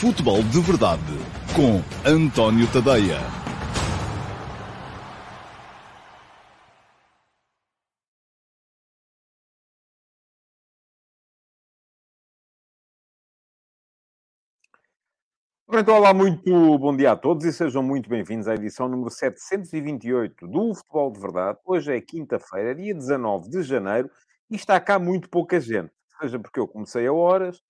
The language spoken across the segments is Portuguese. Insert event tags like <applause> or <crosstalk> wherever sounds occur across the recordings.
Futebol de Verdade com António Tadeia. Então, olá, muito bom dia a todos e sejam muito bem-vindos à edição número 728 do Futebol de Verdade. Hoje é quinta-feira, dia 19 de janeiro, e está cá muito pouca gente. Seja porque eu comecei a horas,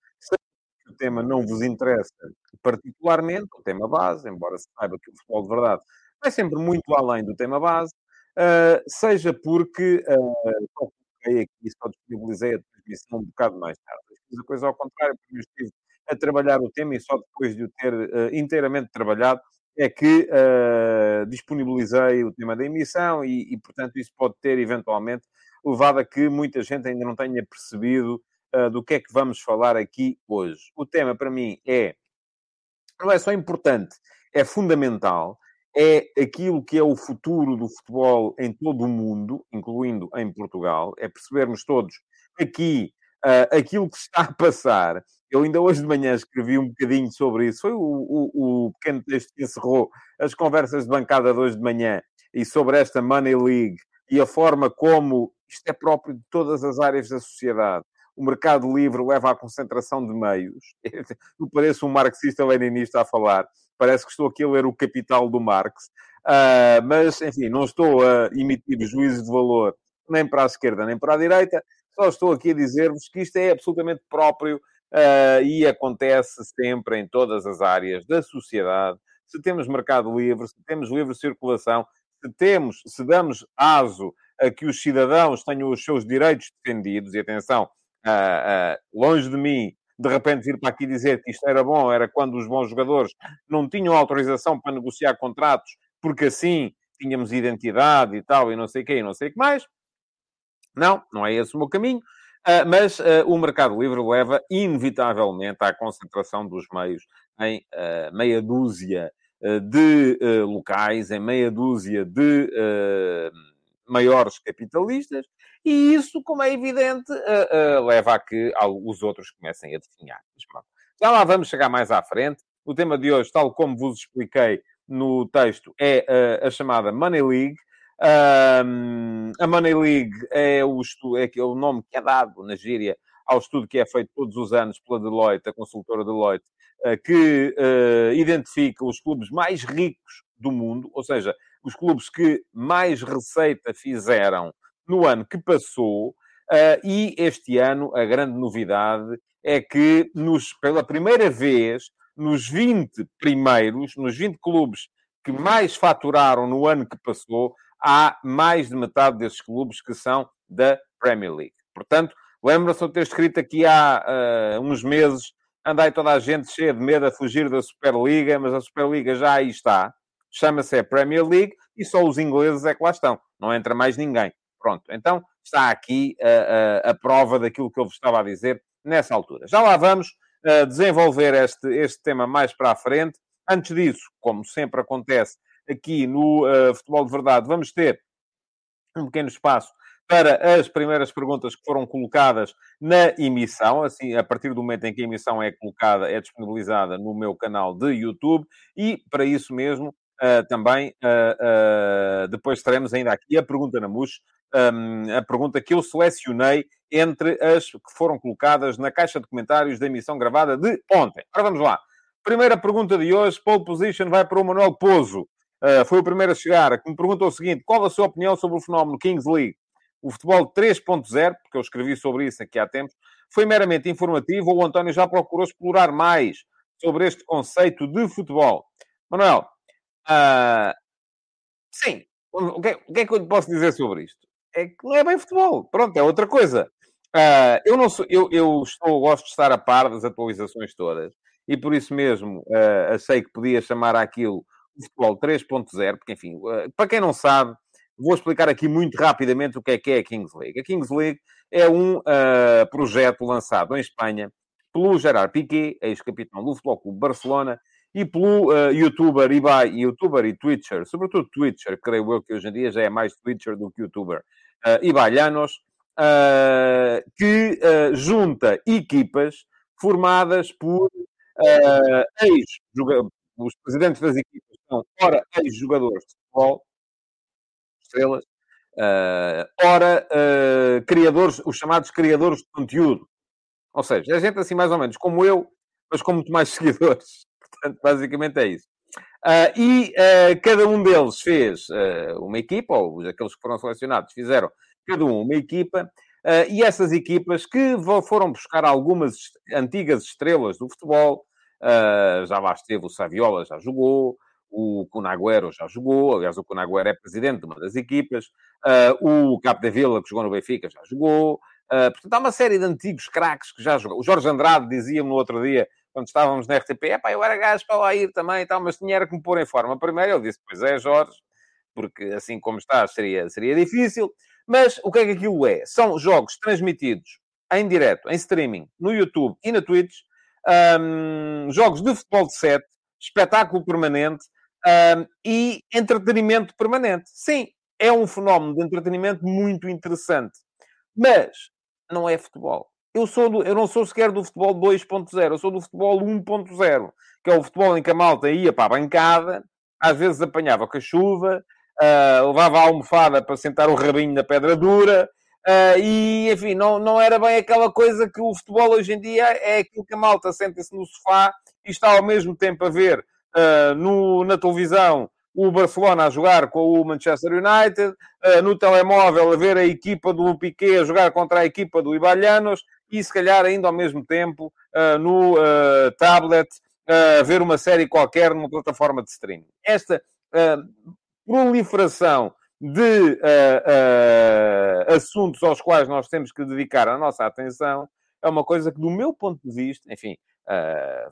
o tema não vos interessa particularmente, o tema base, embora se saiba que o Futebol de Verdade vai sempre muito além do tema base, uh, seja porque uh, só coloquei aqui, só disponibilizei a transmissão um bocado mais tarde. Fiz a coisa ao contrário, porque eu estive a trabalhar o tema e só depois de o ter uh, inteiramente trabalhado é que uh, disponibilizei o tema da emissão e, e, portanto, isso pode ter eventualmente levado a que muita gente ainda não tenha percebido uh, do que é que vamos falar aqui hoje. O tema, para mim, é não é só importante, é fundamental, é aquilo que é o futuro do futebol em todo o mundo, incluindo em Portugal, é percebermos todos aqui uh, aquilo que está a passar. Eu ainda hoje de manhã escrevi um bocadinho sobre isso. Foi o, o, o pequeno texto que encerrou as conversas de bancada de hoje de manhã e sobre esta Money League e a forma como isto é próprio de todas as áreas da sociedade. O mercado livre leva à concentração de meios. <laughs> Eu pareço um marxista-leninista a falar. Parece que estou aqui a ler o Capital do Marx. Uh, mas, enfim, não estou a emitir juízes de valor nem para a esquerda nem para a direita. Só estou aqui a dizer-vos que isto é absolutamente próprio uh, e acontece sempre em todas as áreas da sociedade. Se temos mercado livre, se temos livre circulação, se temos, se damos aso a que os cidadãos tenham os seus direitos defendidos, e atenção, longe de mim de repente vir para aqui dizer que isto era bom, era quando os bons jogadores não tinham autorização para negociar contratos, porque assim tínhamos identidade e tal, e não sei o e não sei o que mais. Não, não é esse o meu caminho. Uh, mas uh, o mercado livre leva inevitavelmente à concentração dos meios em uh, meia dúzia de locais, em meia dúzia de maiores capitalistas, e isso, como é evidente, leva a que os outros comecem a definhar. Já lá vamos chegar mais à frente. O tema de hoje, tal como vos expliquei no texto, é a chamada Money League, um, a Money League é o, estudo, é o nome que é dado na gíria ao estudo que é feito todos os anos pela Deloitte, a consultora Deloitte, uh, que uh, identifica os clubes mais ricos do mundo, ou seja, os clubes que mais receita fizeram no ano que passou. Uh, e este ano a grande novidade é que, nos, pela primeira vez, nos 20 primeiros, nos 20 clubes que mais faturaram no ano que passou, há mais de metade desses clubes que são da Premier League. Portanto, lembram-se de ter escrito aqui há uh, uns meses, andai toda a gente cheia de medo a fugir da Superliga, mas a Superliga já aí está. Chama-se a Premier League e só os ingleses é que lá estão. Não entra mais ninguém. Pronto. Então, está aqui uh, uh, a prova daquilo que eu vos estava a dizer nessa altura. Já lá vamos desenvolver este, este tema mais para a frente. Antes disso, como sempre acontece, aqui no uh, Futebol de Verdade, vamos ter um pequeno espaço para as primeiras perguntas que foram colocadas na emissão, assim, a partir do momento em que a emissão é colocada, é disponibilizada no meu canal de YouTube, e para isso mesmo, uh, também, uh, depois teremos ainda aqui a pergunta na MUS, um, a pergunta que eu selecionei entre as que foram colocadas na caixa de comentários da emissão gravada de ontem. Ora, vamos lá. Primeira pergunta de hoje, pole position vai para o Manuel Pozo. Foi o primeiro a chegar, que me perguntou o seguinte: qual a sua opinião sobre o fenómeno Kings League? O futebol 3.0, porque eu escrevi sobre isso aqui há tempos, foi meramente informativo ou o António já procurou explorar mais sobre este conceito de futebol? Manuel, uh, sim, o que, é, o que, é, que eu lhe posso dizer sobre isto? É que não é bem futebol, pronto, é outra coisa. Uh, eu não sou, eu, eu estou, gosto de estar a par das atualizações todas e por isso mesmo uh, achei que podia chamar aquilo futebol 3.0, porque, enfim, eh, para quem não sabe, vou explicar aqui muito rapidamente o que é que é a Kings League. A Kings League é um uh, projeto lançado em Espanha pelo Gerard Piqué, ex-capitão do Futebol Clube Barcelona, e pelo uh, youtuber Ibai, youtuber e Twitcher, sobretudo Twitcher, creio eu que hoje em dia já é mais Twitcher do que youtuber, uh, Ibai Llanos, uh, que uh, junta equipas formadas por Uh, ex os presidentes das equipas são, ora, ex-jogadores de futebol, estrelas, ora, criadores, os chamados criadores de conteúdo. Ou seja, é gente assim mais ou menos como eu, mas com muito mais <laughs> seguidores. Portanto, basicamente é isso. Uh, e uh, cada um deles fez uh, uma equipa, ou aqueles que foram selecionados fizeram cada um uma equipa, e essas equipas que foram buscar algumas antigas estrelas do futebol, já lá esteve o Saviola, já jogou, o Cunagüero já jogou, aliás, o Cunagüero é presidente de uma das equipas, o Capo de Vila, que jogou no Benfica, já jogou, portanto, há uma série de antigos craques que já jogou. O Jorge Andrade dizia-me no outro dia quando estávamos na RTP, é pá, eu era gajo para lá ir também e tal, mas tinha era que me pôr em forma. Primeiro ele disse, pois é, Jorge, porque assim como estás seria, seria difícil. Mas o que é que aquilo é? São jogos transmitidos em direto, em streaming, no YouTube e na Twitch, um, jogos de futebol de sete, espetáculo permanente um, e entretenimento permanente. Sim, é um fenómeno de entretenimento muito interessante, mas não é futebol. Eu, sou do, eu não sou sequer do futebol 2.0, eu sou do futebol 1.0, que é o futebol em que a malta ia para a bancada, às vezes apanhava com a chuva, uh, levava a almofada para sentar o rabinho na pedra dura, uh, e, enfim, não, não era bem aquela coisa que o futebol hoje em dia é aquilo que a malta senta-se no sofá e está ao mesmo tempo a ver uh, no, na televisão o Barcelona a jogar com o Manchester United, no telemóvel a ver a equipa do Piquet a jogar contra a equipa do Ibalhanos, e se calhar ainda ao mesmo tempo uh, no uh, tablet uh, ver uma série qualquer numa plataforma de streaming. Esta proliferação de assuntos aos quais nós temos que dedicar a nossa atenção é uma coisa que, do meu ponto de vista, enfim,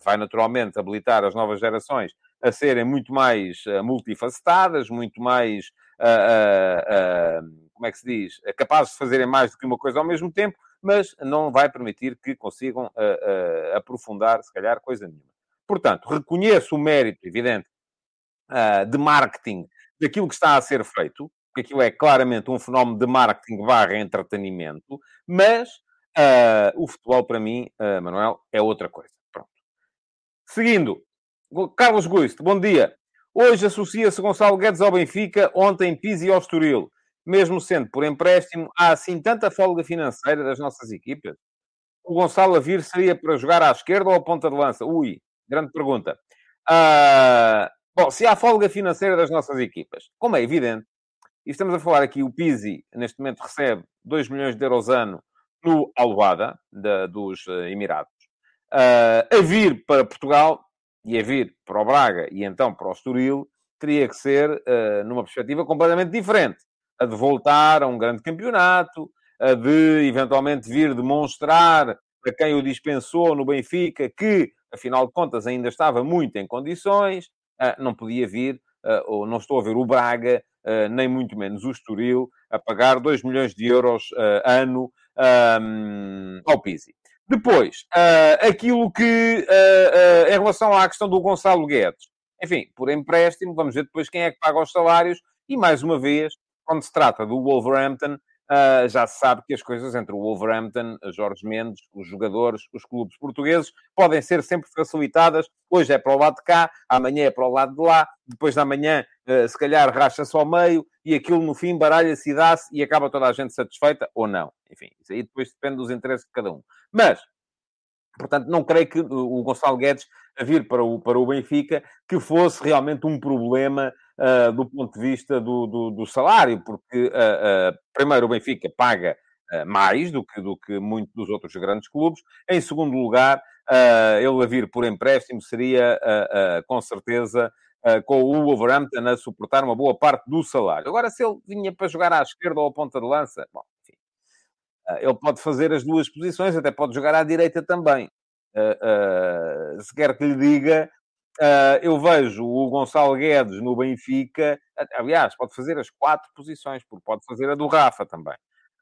vai naturalmente habilitar as novas gerações a serem muito mais multifacetadas, muito mais, como é que se diz, capazes de fazerem mais do que uma coisa ao mesmo tempo, mas não vai permitir que consigam uh, uh, aprofundar, se calhar, coisa nenhuma. Portanto, reconheço o mérito, evidente, uh, de marketing daquilo que está a ser feito, porque aquilo é claramente um fenómeno de marketing barra entretenimento, mas o futebol, para mim, Manuel, é outra coisa. Pronto. Seguindo, Carlos Guiste, bom dia. Hoje associa-se Gonçalo Guedes ao Benfica, ontem Pizzi ao Estoril mesmo sendo por empréstimo, há assim tanta folga financeira das nossas equipas? O Gonçalo a vir seria para jogar à esquerda ou à ponta de lança? Ui, grande pergunta. Uh, bom, se há folga financeira das nossas equipas, como é evidente, e estamos a falar aqui, o Pizzi, neste momento, recebe 2 milhões de euros ano no Alvada, dos eh, Emirados. Uh, a vir para Portugal, e a vir para o Braga, e então para o Estoril, teria que ser uh, numa perspectiva completamente diferente a de voltar a um grande campeonato, a de eventualmente vir demonstrar a quem o dispensou no Benfica que, afinal de contas, ainda estava muito em condições, não podia vir, ou não estou a ver o Braga, nem muito menos o Estoril, a pagar 2 milhões de euros ano ao Pizzi. Depois, aquilo que, em relação à questão do Gonçalo Guedes, enfim, por empréstimo, vamos ver depois quem é que paga os salários, e mais uma vez, quando se trata do Wolverhampton, uh, já se sabe que as coisas entre o Wolverhampton, Jorge Mendes, os jogadores, os clubes portugueses, podem ser sempre facilitadas. Hoje é para o lado de cá, amanhã é para o lado de lá, depois da manhã, uh, se calhar, racha-se ao meio e aquilo no fim baralha-se e dá-se e acaba toda a gente satisfeita ou não. Enfim, isso aí depois depende dos interesses de cada um. Mas, portanto, não creio que o Gonçalo Guedes a vir para o, para o Benfica que fosse realmente um problema uh, do ponto de vista do, do, do salário, porque, uh, primeiro, o Benfica paga mais do que, do que muitos dos outros grandes clubes. Em segundo lugar, ele a vir por empréstimo seria, com certeza, com o Wolverhampton a suportar uma boa parte do salário. Agora, se ele vinha para jogar à esquerda ou à ponta de lança, bom, enfim, ele pode fazer as duas posições, até pode jogar à direita também. Uh, uh, se quer que lhe diga, Uh, eu vejo o Gonçalo Guedes no Benfica, aliás, pode fazer as quatro posições, porque pode fazer a do Rafa também.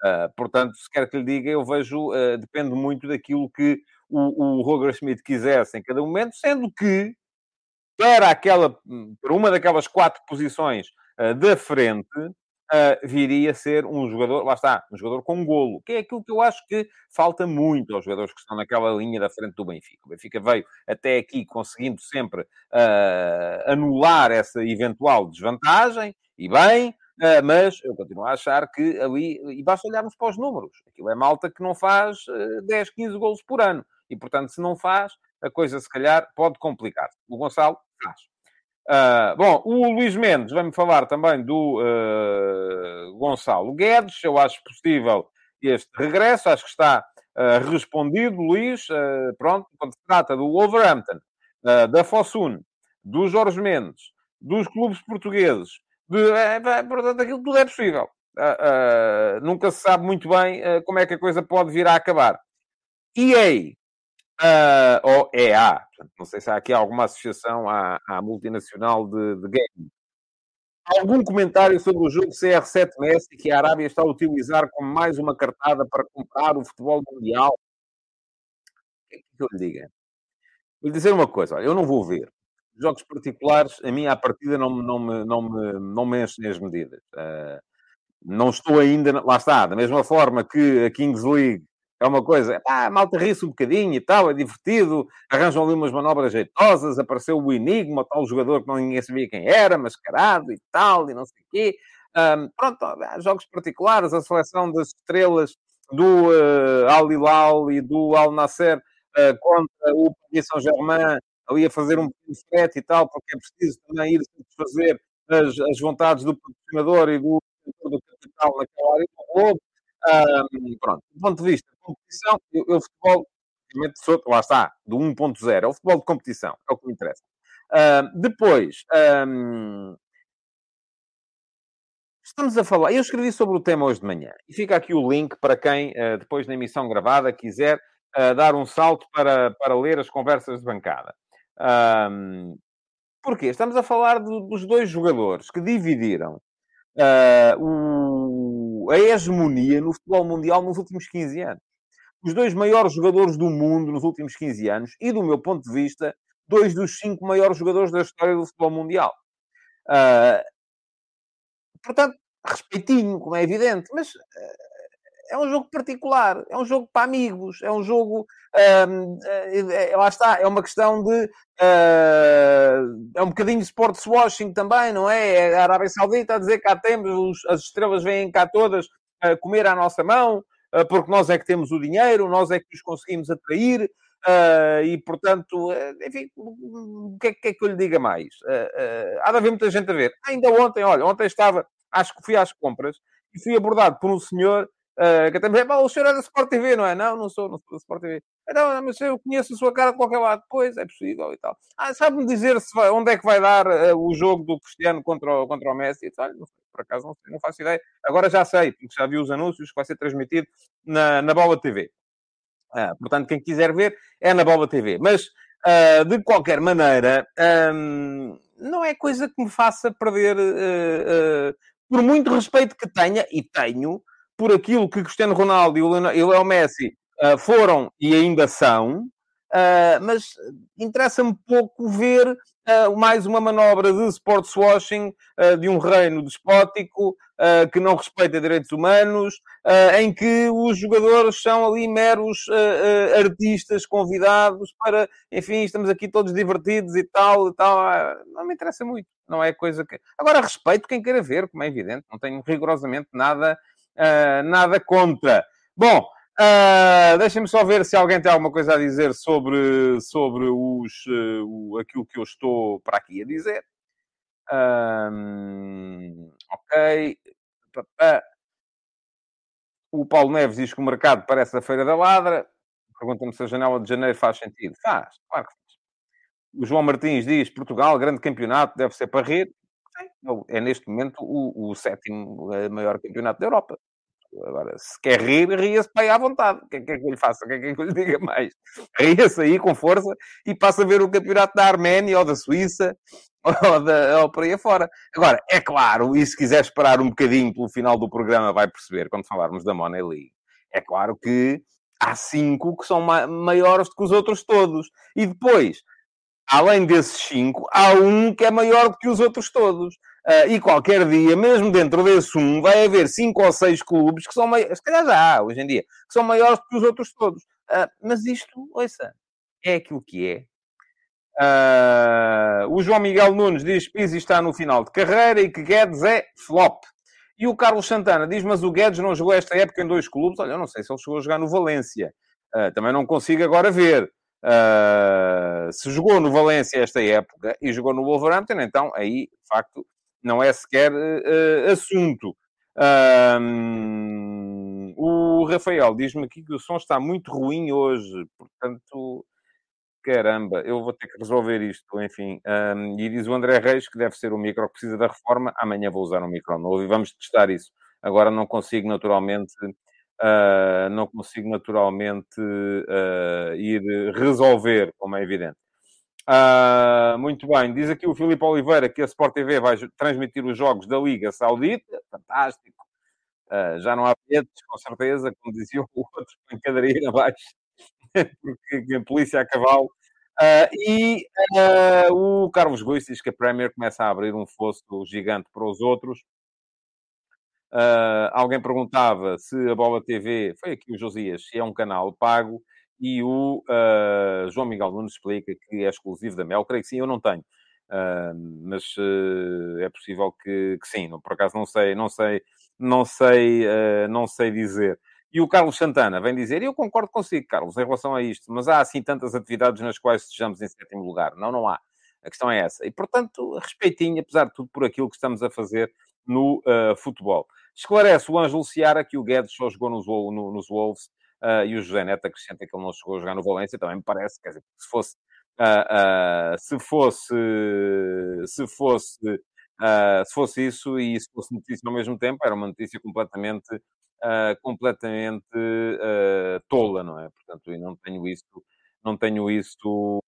Uh, portanto, se quer que lhe diga, eu vejo, uh, depende muito daquilo que o, o Roger Schmidt quisesse em cada momento, sendo que para, aquela, para uma daquelas quatro posições da frente, uh, viria a ser um jogador, lá está, um jogador com golo, que é aquilo que eu acho que falta muito aos jogadores que estão naquela linha da frente do Benfica. O Benfica veio até aqui conseguindo sempre uh, anular essa eventual desvantagem, e bem, uh, mas eu continuo a achar que ali, e basta olharmos para os números, aquilo é malta que não faz 10, 15 golos por ano, e portanto, se não faz, a coisa se calhar pode complicar. O Gonçalo faz. Uh, bom, o Luís Mendes vai-me falar também do uh, Gonçalo Guedes. Eu acho possível este regresso, acho que está uh, respondido, Luís. pronto, quando se trata do Wolverhampton, da Fosun, do Jorge Mendes, dos clubes portugueses, de, é, portanto, aquilo tudo é possível. nunca se sabe muito bem como é que a coisa pode vir a acabar. E aí, Uh, ou EA, portanto, não sei se há aqui alguma associação à, à multinacional de, de games. Algum comentário sobre o jogo CR7 Messi que a Arábia está a utilizar como mais uma cartada para comprar o futebol mundial? O que é que eu lhe diga? Vou lhe dizer uma coisa, olha, eu não vou ver. Jogos particulares, a minha partida não, não, me, não, me, não me enchem as medidas. Uh, não estou ainda, lá está, da mesma forma que a Kings League é uma coisa, ah, malta ri-se um bocadinho e tal, é divertido, arranjam ali umas manobras jeitosas, apareceu o Enigma, tal jogador que não ninguém sabia quem era, mascarado e tal, e não sei o quê. Um, pronto, há jogos particulares, a seleção das estrelas do uh, Al Hilal e do Al Nasser uh, contra o Paris Saint-Germain, ali a fazer um frete e tal, porque é preciso também ir satisfazer as, as vontades do patrocinador e do, do capital naquela área do globo. Um, pronto, do ponto de vista competição, eu, eu futebol, sou, lá está, do 1.0, é o futebol de competição, é o que me interessa. Uh, depois, um, estamos a falar, eu escrevi sobre o tema hoje de manhã, e fica aqui o link para quem, uh, depois na emissão gravada, quiser uh, dar um salto para, para ler as conversas de bancada. Um, porquê? Estamos a falar do, dos dois jogadores que dividiram uh, o, a hegemonia no futebol mundial nos últimos 15 anos. Os dois maiores jogadores do mundo nos últimos 15 anos e, do meu ponto de vista, dois dos cinco maiores jogadores da história do futebol mundial. Uh, portanto, respeitinho, como é evidente, mas uh, é um jogo particular, é um jogo para amigos, é um jogo. É, é, lá está, é uma questão de. Uh, é um bocadinho de sports washing também, não é? É a Arábia Saudita a dizer cá temos, os, as estrelas vêm cá todas comer à nossa mão, uh, porque nós é que temos o dinheiro, nós é que os conseguimos atrair. Uh, e portanto, enfim, o que é, que é, que eu lhe diga mais? há de haver muita gente a ver. Ainda ontem, olha, ontem estava, acho que fui às compras e fui abordado por um senhor que até me o senhor é da Sport TV, não é? Não, não sou, não sou da Sport TV. Não, mas eu conheço a sua cara de qualquer lado. Pois, é possível e tal. Ah, sabe-me dizer se vai, onde é que vai dar uh, o jogo do Cristiano contra o, contra o Messi? Não sei, por acaso não, sei, não faço ideia. Agora já sei, porque já vi os anúncios que vai ser transmitido na, na Bola TV. Ah, portanto, quem quiser ver, é na Bola TV. Mas, uh, de qualquer maneira, um, não é coisa que me faça perder... por muito respeito que tenha, e tenho, por aquilo que Cristiano Ronaldo e o Leo Messi uh, foram e ainda são, uh, mas interessa-me pouco ver uh, mais uma manobra de sports washing de um reino despótico que não respeita direitos humanos, em que os jogadores são ali meros artistas convidados para, enfim, estamos aqui todos divertidos e tal, e tal. não me interessa muito, não é coisa que. Agora, respeito quem queira ver, como é evidente, não tenho rigorosamente nada Uh, nada contra. Bom, uh, deixem-me só ver se alguém tem alguma coisa a dizer sobre, sobre os, uh, aquilo que eu estou para aqui a dizer. ok. O Paulo Neves diz que o mercado parece a Feira da Ladra. Pergunta-me se a janela de janeiro faz sentido. Faz, claro que faz. O João Martins diz Portugal, grande campeonato, deve ser para rir. É neste momento o, o sétimo maior campeonato da Europa. Agora, se quer rir, ria-se para aí à vontade. O que é que, é eu lhe faça? O que é que, eu lhe diga mais? Ria-se aí com força e passa a ver o campeonato da Arménia ou da Suíça <laughs> ou, da, ou por aí afora. Agora, é claro, e se quiser esperar um bocadinho pelo final do programa, vai perceber quando falarmos da Money League. É claro que há cinco que são ma maiores do que os outros todos. E depois, além desses cinco, há um que é maior do que os outros todos. Uh, e qualquer dia, mesmo dentro desse um, vai haver cinco ou seis clubes que são maiores, se calhar já há hoje em dia, que são maiores que os outros todos. Uh, mas isto, ouça, é aquilo que é. Uh, o João Miguel Nunes diz que Pizzi está no final de carreira e que Guedes é flop. E o Carlos Santana diz, mas o Guedes não jogou esta época em dois clubes. Olha, eu não sei se ele chegou a jogar no Valência. Também não consigo agora ver. Uh, se jogou no Valência esta época e jogou no Wolverhampton, então aí, de facto, não é sequer uh, assunto. Uh, o Rafael diz-me aqui que o som está muito ruim hoje, portanto, caramba, eu vou ter que resolver isto, enfim. Um, e diz o André Reis que deve ser o micro que precisa da reforma. Amanhã vou usar um micro novo e vamos testar isso. Agora não consigo naturalmente, uh, não consigo naturalmente uh, ir resolver, como é evidente. Uh, muito bem, diz aqui o Filipe Oliveira que a Sport TV vai transmitir os jogos da Liga Saudita, fantástico. Uh, já não há bilhetes, com certeza, como dizia <laughs> o outro, pancadaria abaixo, <laughs> porque a polícia a cavalo. Uh, e o Carlos Guiz diz que a Premier começa a abrir um fosso gigante para os outros. alguém perguntava se a Bola TV, foi aqui o Josias, se é um canal pago e o uh, João Miguel Nunes explica que é exclusivo da Mel. Creio que sim, eu não tenho. Uh, mas uh, é possível que, que, sim. Por acaso não sei, não sei, não sei, não sei dizer. E o Carlos Santana vem dizer, e eu concordo consigo, Carlos, em relação a isto, mas há assim tantas atividades nas quais estejamos em sétimo lugar. Não, não há. A questão é essa. E, portanto, respeitinho, apesar de tudo, por aquilo que estamos a fazer no futebol. Esclarece o Ângelo Seara que o Guedes só jogou nos, no, nos Wolves Uh, e o José Neto acrescenta que ele não chegou a jogar no Valência, também me parece, quer dizer, se fosse, uh, uh, se fosse, se fosse, se fosse isso e se fosse notícia ao mesmo tempo, era uma notícia completamente, completamente tola, não é? Portanto, eu não tenho isso, não tenho isso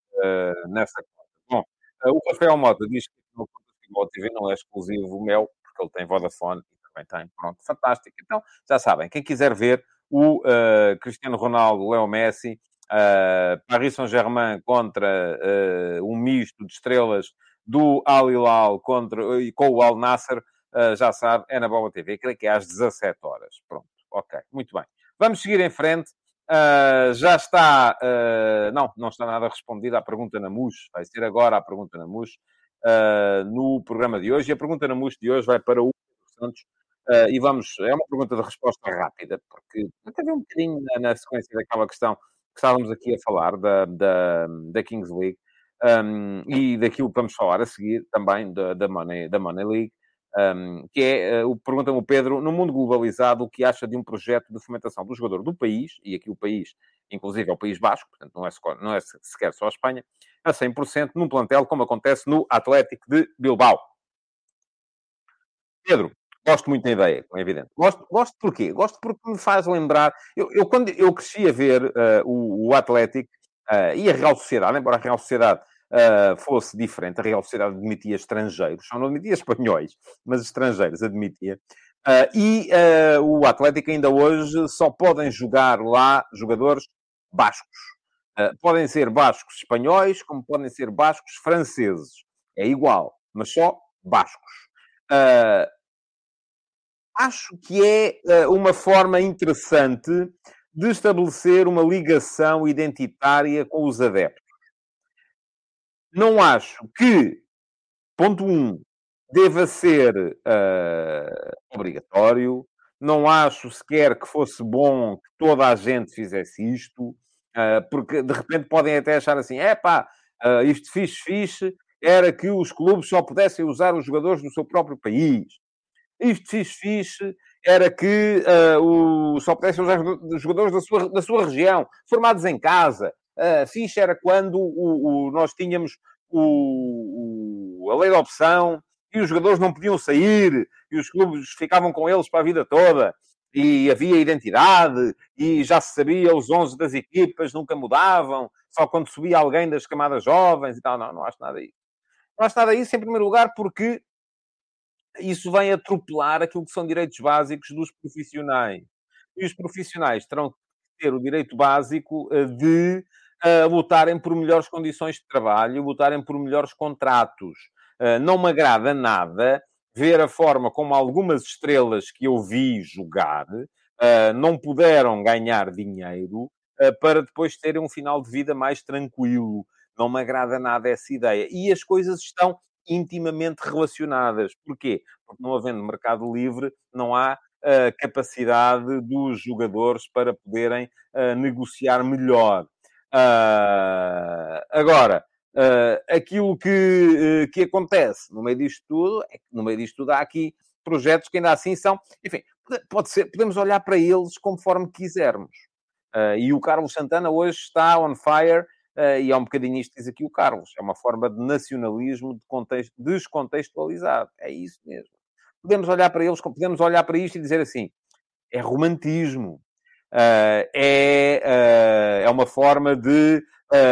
nessa conta. Bom, o Rafael Mota diz que no Futebol TV não é exclusivo o Mel, porque ele tem Vodafone e também tem, pronto, fantástico. Então, já sabem, quem quiser ver, o uh, Cristiano Ronaldo, Leo Messi, uh, Paris Saint-Germain contra uh, um misto de estrelas do Al Hilal contra, com o Al Nasser, já sabe, é na Bola TV, creio que é às 17 horas. Pronto, ok, muito bem. Vamos seguir em frente. Uh, já está. Uh, não, não está nada respondida à pergunta na MUS. Vai ser agora a pergunta na MUS uh, no programa de hoje. E a pergunta na MUS de hoje vai para o Santos, Uh, e vamos, é uma pergunta de resposta rápida, porque até um bocadinho na, na, sequência daquela questão que estávamos aqui a falar da, da, da Kings League um, e daquilo que vamos falar a seguir também da, da, Money, da Money League, um, que é, uh, pergunta-me o Pedro, no mundo globalizado, o que acha de um projeto de fomentação do jogador do país, e aqui o país, inclusive é o País Basco, portanto não é, não é sequer só a Espanha, a 100% num plantel como acontece no Atlético de Bilbao. Pedro, Gosto muito da ideia, é evidente. Gosto, gosto porquê? Gosto porque me faz lembrar. Eu, eu quando eu cresci a ver uh, o, o Atlético uh, e a Real Sociedade, embora a Real Sociedade uh, fosse diferente, a Real Sociedade admitia estrangeiros, só não admitia espanhóis, mas estrangeiros admitia. e o Atlético ainda hoje só podem jogar lá jogadores bascos. podem ser bascos espanhóis, como podem ser bascos franceses. É igual, mas só bascos. Uh, acho que é eh, uma forma interessante de estabelecer uma ligação identitária com os adeptos. Não acho que, ponto um, deva ser uh, obrigatório. Não acho sequer que fosse bom que toda a gente fizesse isto, uh, porque de repente podem até achar assim: é pá, uh, isto fixe, fixe, era que os clubes só pudessem usar os jogadores do seu próprio país. Isto fixe, fixe, era que uh, o, só pudessem usar jogadores da sua, da sua região, formados em casa. Uh, fixe era quando o, o, nós tínhamos o, a lei da opção e os jogadores não podiam sair e os clubes ficavam com eles para a vida toda e havia identidade e já se sabia os 11 das equipas nunca mudavam, só quando subia alguém das camadas jovens e tal. Não, não acho nada disso. Não acho nada disso, em primeiro lugar, porque isso vem atropelar aquilo que são direitos básicos dos profissionais. E os profissionais terão que ter o direito básico eh, de uh, lutarem por melhores condições de trabalho, lutarem por melhores contratos. Uh, não me agrada nada ver a forma como algumas estrelas que eu vi jogar não puderam ganhar dinheiro para depois terem um final de vida mais tranquilo. Não me agrada nada essa ideia. E as coisas estão intimamente relacionadas. Porquê? Porque não havendo mercado livre, não há uh, capacidade dos jogadores para poderem negociar melhor. agora, Uh, aquilo que, uh, que acontece no meio disto tudo é que no meio disto tudo há aqui projetos que ainda assim são, enfim, pode ser, podemos olhar para eles conforme quisermos. Uh, e o Carlos Santana hoje está on fire, e é um bocadinho isto que diz aqui o Carlos, é uma forma de nacionalismo de contexto, descontextualizado. É isso mesmo. Podemos olhar para eles, podemos olhar para isto e dizer assim: é romantismo. é, é uma forma de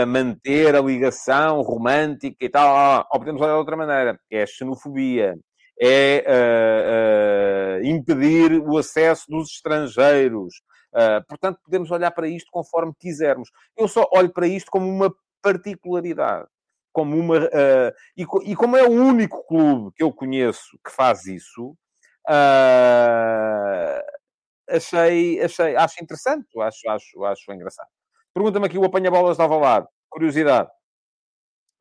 manter a ligação romântica e tal. Ou podemos olhar de outra maneira. É xenofobia. É uh, uh, impedir o acesso dos estrangeiros. Uh, portanto, podemos olhar para isto conforme quisermos. Eu só olho para isto como uma particularidade. Como uma, e, e, como é o único clube que eu conheço que faz isso, achei, achei, acho interessante, acho, acho, acho engraçado. Pergunta-me aqui o apanha-bolas de Alvalade. Curiosidade.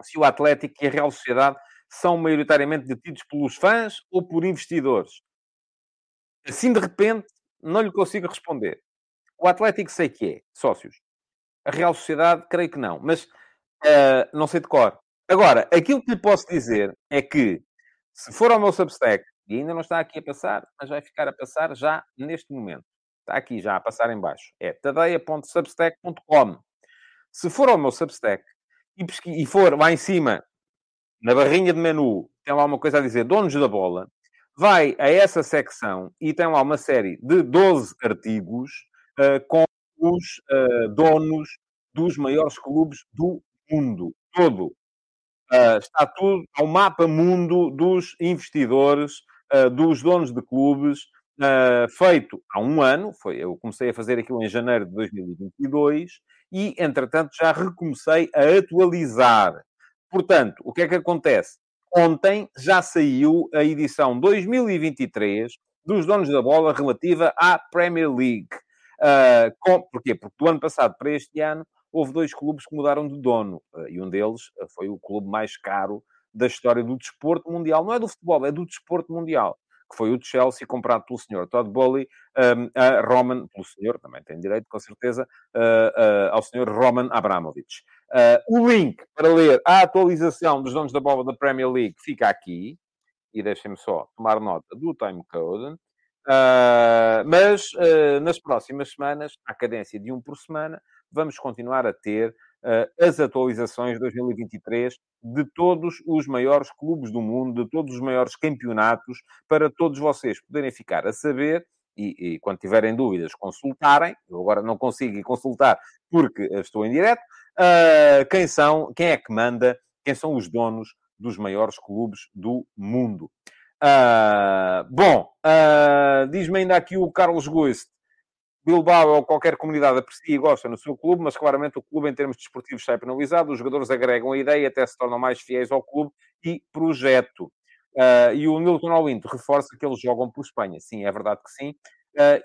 Se o Atlético e a Real Sociedade são maioritariamente detidos pelos fãs ou por investidores? Assim, de repente, não lhe consigo responder. O Atlético sei que é, sócios. A Real Sociedade, creio que não. Mas uh, não sei de cor. Agora, aquilo que lhe posso dizer é que, se for ao meu Substack, e ainda não está aqui a passar, mas vai ficar a passar já neste momento. Está aqui já a passar em baixo. É tadeia.substack.com. Se for ao meu Substack e, pesqui... e for lá em cima, na barrinha de menu, tem lá uma coisa a dizer donos da bola, vai a essa secção e tem lá uma série de 12 artigos com os uh, donos dos maiores clubes do mundo todo. Uh, está tudo ao mapa mundo dos investidores, dos donos de clubes, feito há um ano, foi, eu comecei a fazer aquilo em janeiro de 2022, e, entretanto, já recomecei a atualizar. Portanto, o que é que acontece? Ontem já saiu a edição 2023 dos donos da bola relativa à Premier League. Uh, com, porquê? Porque do ano passado para este ano houve dois clubes que mudaram de dono. Uh, e um deles foi o clube mais caro da história do desporto mundial. Não é do futebol, é do desporto mundial que foi o Chelsea, comprado pelo senhor Todd Bowley, um, a Roman, pelo senhor, também tem direito, com certeza, ao senhor Roman Abramovich. O link para ler a atualização dos donos da bola da Premier League fica aqui, e deixem-me só tomar nota do timecode. Uh, mas uh, nas próximas semanas, à cadência de um por semana, vamos continuar a ter uh, as atualizações de 2023 de todos os maiores clubes do mundo, de todos os maiores campeonatos, para todos vocês poderem ficar a saber e, e, quando tiverem dúvidas, consultarem. Eu agora não consigo consultar porque estou em direto. Quem são, quem é que manda, quem são os donos dos maiores clubes do mundo. Uh, bom, uh, diz-me ainda aqui o Carlos Guist. Bilbao ou qualquer comunidade aprecia e gosta no seu clube, mas claramente o clube, em termos desportivos, está penalizado. Os jogadores agregam a ideia, até se tornam mais fiéis ao clube e projeto. Uh, e o Milton Olinto reforça que eles jogam por Espanha. Sim, é verdade que sim.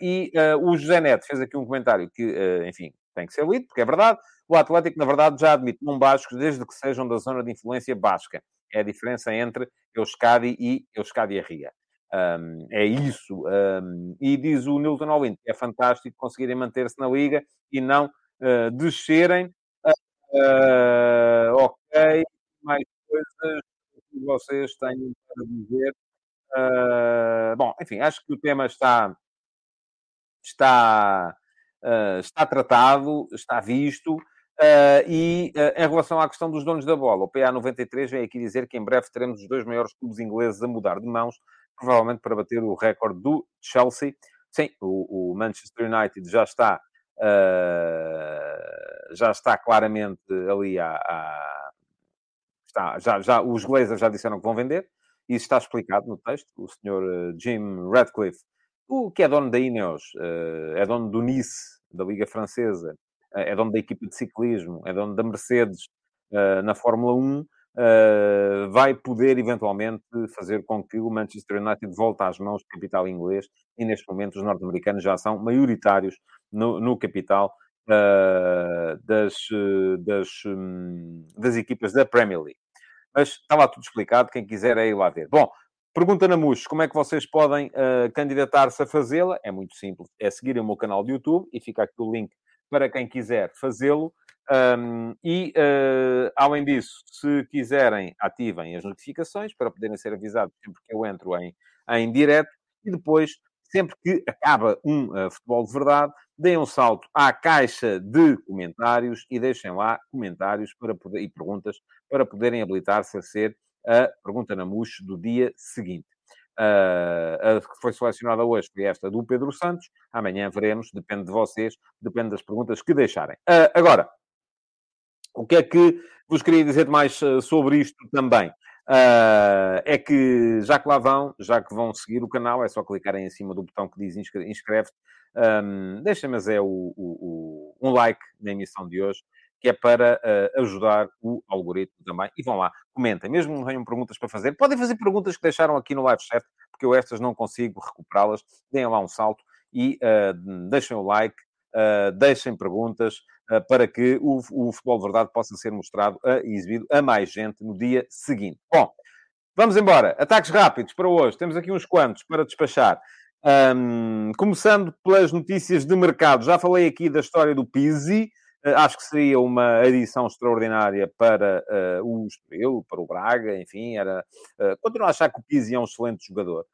E o José Neto fez aqui um comentário que, enfim, tem que ser lido, porque é verdade. O Atlético, na verdade, já admite não bascos, desde que sejam da zona de influência basca. É a diferença entre Euskadi e Euskadi Ria. Um, é isso. Um, e diz o Nilton Olin é fantástico conseguirem manter-se na liga e não uh, descerem. Uh, ok, mais coisas que vocês têm para dizer. Uh, bom, enfim, acho que o tema está, está, está tratado, está visto. Uh, e uh, em relação à questão dos donos da bola, o PA93 vem aqui dizer que em breve teremos os dois maiores clubes ingleses a mudar de mãos provavelmente para bater o recorde do Chelsea. Sim, o, o Manchester United já está, já está claramente ali a, a está, já, já, os Glazers já disseram que vão vender. Isso está explicado no texto. O senhor Jim Radcliffe, o que é dono da Ineos, uh, é dono do Nice, da Liga Francesa, é dono da equipa de ciclismo, é dono da Mercedes na Fórmula 1, uh, vai poder eventualmente fazer com que o Manchester United volte às mãos do capital inglês e neste momento os norte-americanos já são maioritários no, no capital das, das, um, das equipas da Premier League. Mas está lá tudo explicado, quem quiser é ir lá ver. Bom, Pergunta na MUS, como é que vocês podem uh, candidatar-se a fazê-la? É muito simples, é seguir o meu canal de YouTube e fica aqui o link para quem quiser fazê-lo. Um, e, uh, além disso, se quiserem, ativem as notificações para poderem ser avisados sempre que eu entro em, em direto. E depois, sempre que acaba um uh, futebol de verdade, deem um salto à caixa de comentários e deixem lá comentários para poder, e perguntas para poderem habilitar-se a ser a pergunta na MUX do dia seguinte. Uh, a que foi selecionada hoje foi esta do Pedro Santos. Amanhã veremos, depende de vocês, depende das perguntas que deixarem. Uh, agora, o que é que vos queria dizer mais uh, sobre isto também? Uh, é que já que lá vão, já que vão seguir o canal, é só clicarem em cima do botão que diz inscreve-te. Um, Deixem-me é o, o, o, um like na emissão de hoje que é para uh, ajudar o algoritmo também. E vão lá, comentem. Mesmo não tenham perguntas para fazer, podem fazer perguntas que deixaram aqui no live chat, porque eu estas não consigo recuperá-las. Deem lá um salto e uh, deixem o like, uh, deixem perguntas para que o, o Futebol de Verdade possa ser mostrado e exibido a mais gente no dia seguinte. Bom, vamos embora. Ataques rápidos para hoje. Temos aqui uns quantos para despachar. Um, começando pelas notícias de mercado. Já falei aqui da história do Pizzi. Eh, acho que seria uma adição extraordinária para uh, o Estoril, para o Braga, enfim, era... Uh, continuo a achar que o Pizzi é um excelente jogador.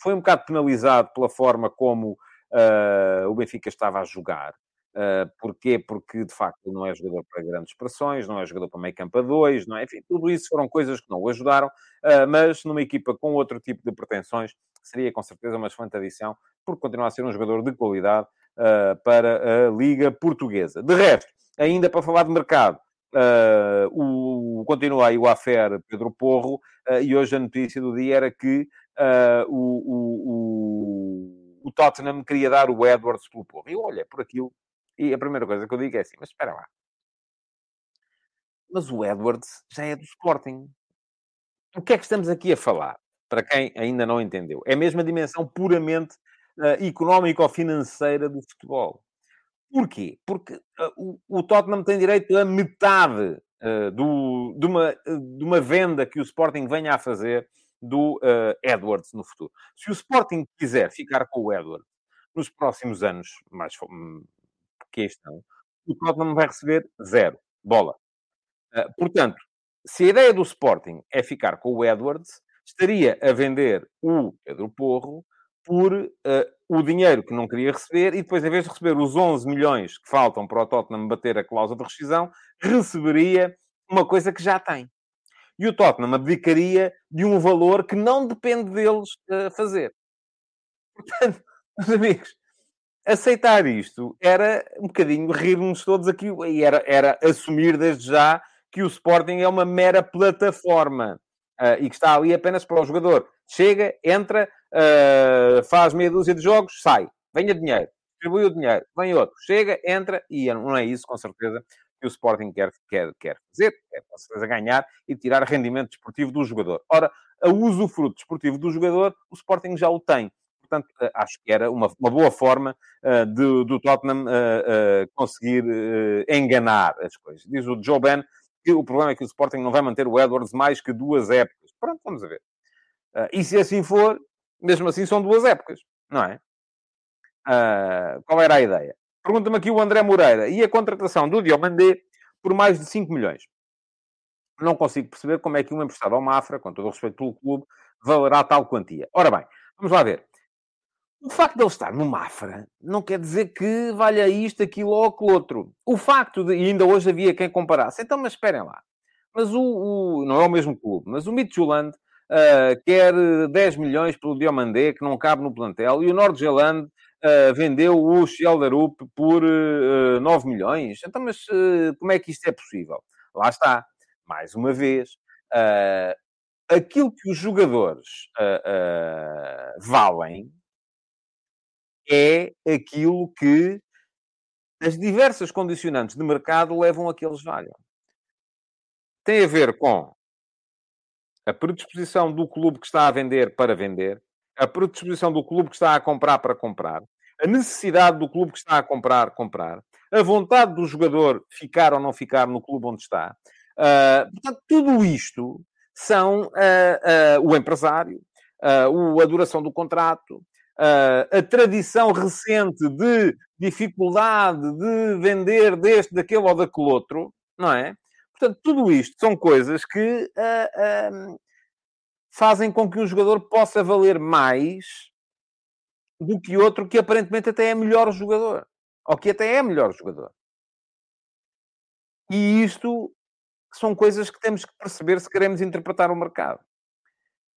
Foi um bocado penalizado pela forma como uh, o Benfica estava a jogar. Uh, porquê? Porque, de facto, não é jogador para grandes pressões, não é jogador para meio campo a dois, não é? Enfim, tudo isso foram coisas que não o ajudaram, uh, mas numa equipa com outro tipo de pretensões, seria com certeza uma excelente adição, porque continua a ser um jogador de qualidade para a Liga Portuguesa. De resto, ainda para falar de mercado, uh, o, continua aí o Afer Pedro Porro, uh, e hoje a notícia do dia era que o, o, o, o, Tottenham queria dar o Edwards pelo Porro. E olha, por aquilo, e a primeira coisa que eu digo é assim, mas espera lá. Mas o Edwards já é do Sporting. O que é que estamos aqui a falar? Para quem ainda não entendeu. É a dimensão puramente uh, económico-financeira do futebol. Porquê? Porque uh, o, o, Tottenham tem direito a metade uh, do, de, uma, de uma venda que o Sporting venha a fazer do Edwards no futuro. Se o Sporting quiser ficar com o Edwards nos próximos anos, mais hum, que estão, o Tottenham vai receber zero. Bola. portanto, se a ideia do Sporting é ficar com o Edwards, estaria a vender o Pedro Porro por uh, o dinheiro que não queria receber e depois, em vez de receber os 11 milhões que faltam para o Tottenham bater a cláusula de rescisão, receberia uma coisa que já tem. E o Tottenham abdicaria de um valor que não depende deles uh, fazer. Portanto, <laughs> meus amigos, aceitar isto era um bocadinho rir-nos todos aqui e era, era assumir desde já que o Sporting é uma mera plataforma uh, e que está ali apenas para o jogador. Chega, entra, uh, faz meia dúzia de jogos, sai, venha dinheiro, distribui o dinheiro, vem outro, chega, entra, e não é isso, com certeza, que o Sporting quer, quer, quer fazer, quer com certeza ganhar e tirar rendimento desportivo do jogador. Ora, a usufruto desportivo do jogador, o Sporting já o tem. Portanto, eh, acho que era uma, uma boa forma uh, de, do Tottenham uh, uh, conseguir enganar as coisas. Diz o Joe Ben que o problema é que o Sporting não vai manter o Edwards mais que duas épocas. Pronto, vamos ver. e se assim for, mesmo assim são duas épocas, não é? Uh, qual era a ideia? Pergunta-me aqui o André Moreira. E a contratação do Diomandé por mais de 5 milhões? Não consigo perceber como é que um emprestado ao Mafra, com todo o respeito pelo clube, valerá tal quantia. Ora bem, vamos lá ver. O facto de ele estar no Mafra não quer dizer que valha isto, aquilo ou aquilo outro. O facto de, e ainda hoje havia quem comparasse, então, mas esperem lá. Mas o, o não é o mesmo clube, mas o Midtjylland uh, quer 10 milhões pelo Diomandé, que não cabe no plantel, e o Nordjylland uh, vendeu o Schelderup por uh, 9 milhões. Então, mas uh, como é que isto é possível? Lá está, mais uma vez, aquilo que os jogadores valem é aquilo que as diversas condicionantes de mercado levam a que eles valham. tem a ver com a predisposição do clube que está a vender para vender, a predisposição do clube que está a comprar para comprar, a necessidade do clube que está a comprar, comprar, a vontade do jogador ficar ou não ficar no clube onde está. Uh, portanto, tudo isto são uh, uh, o empresário, a duração do contrato, a tradição recente de dificuldade de vender deste, daquele ou daquele outro, não é? Portanto, tudo isto são coisas que fazem com que um jogador possa valer mais do que outro que aparentemente até é melhor jogador. Ou que até é melhor jogador. E isto são coisas que temos que perceber se queremos interpretar o mercado.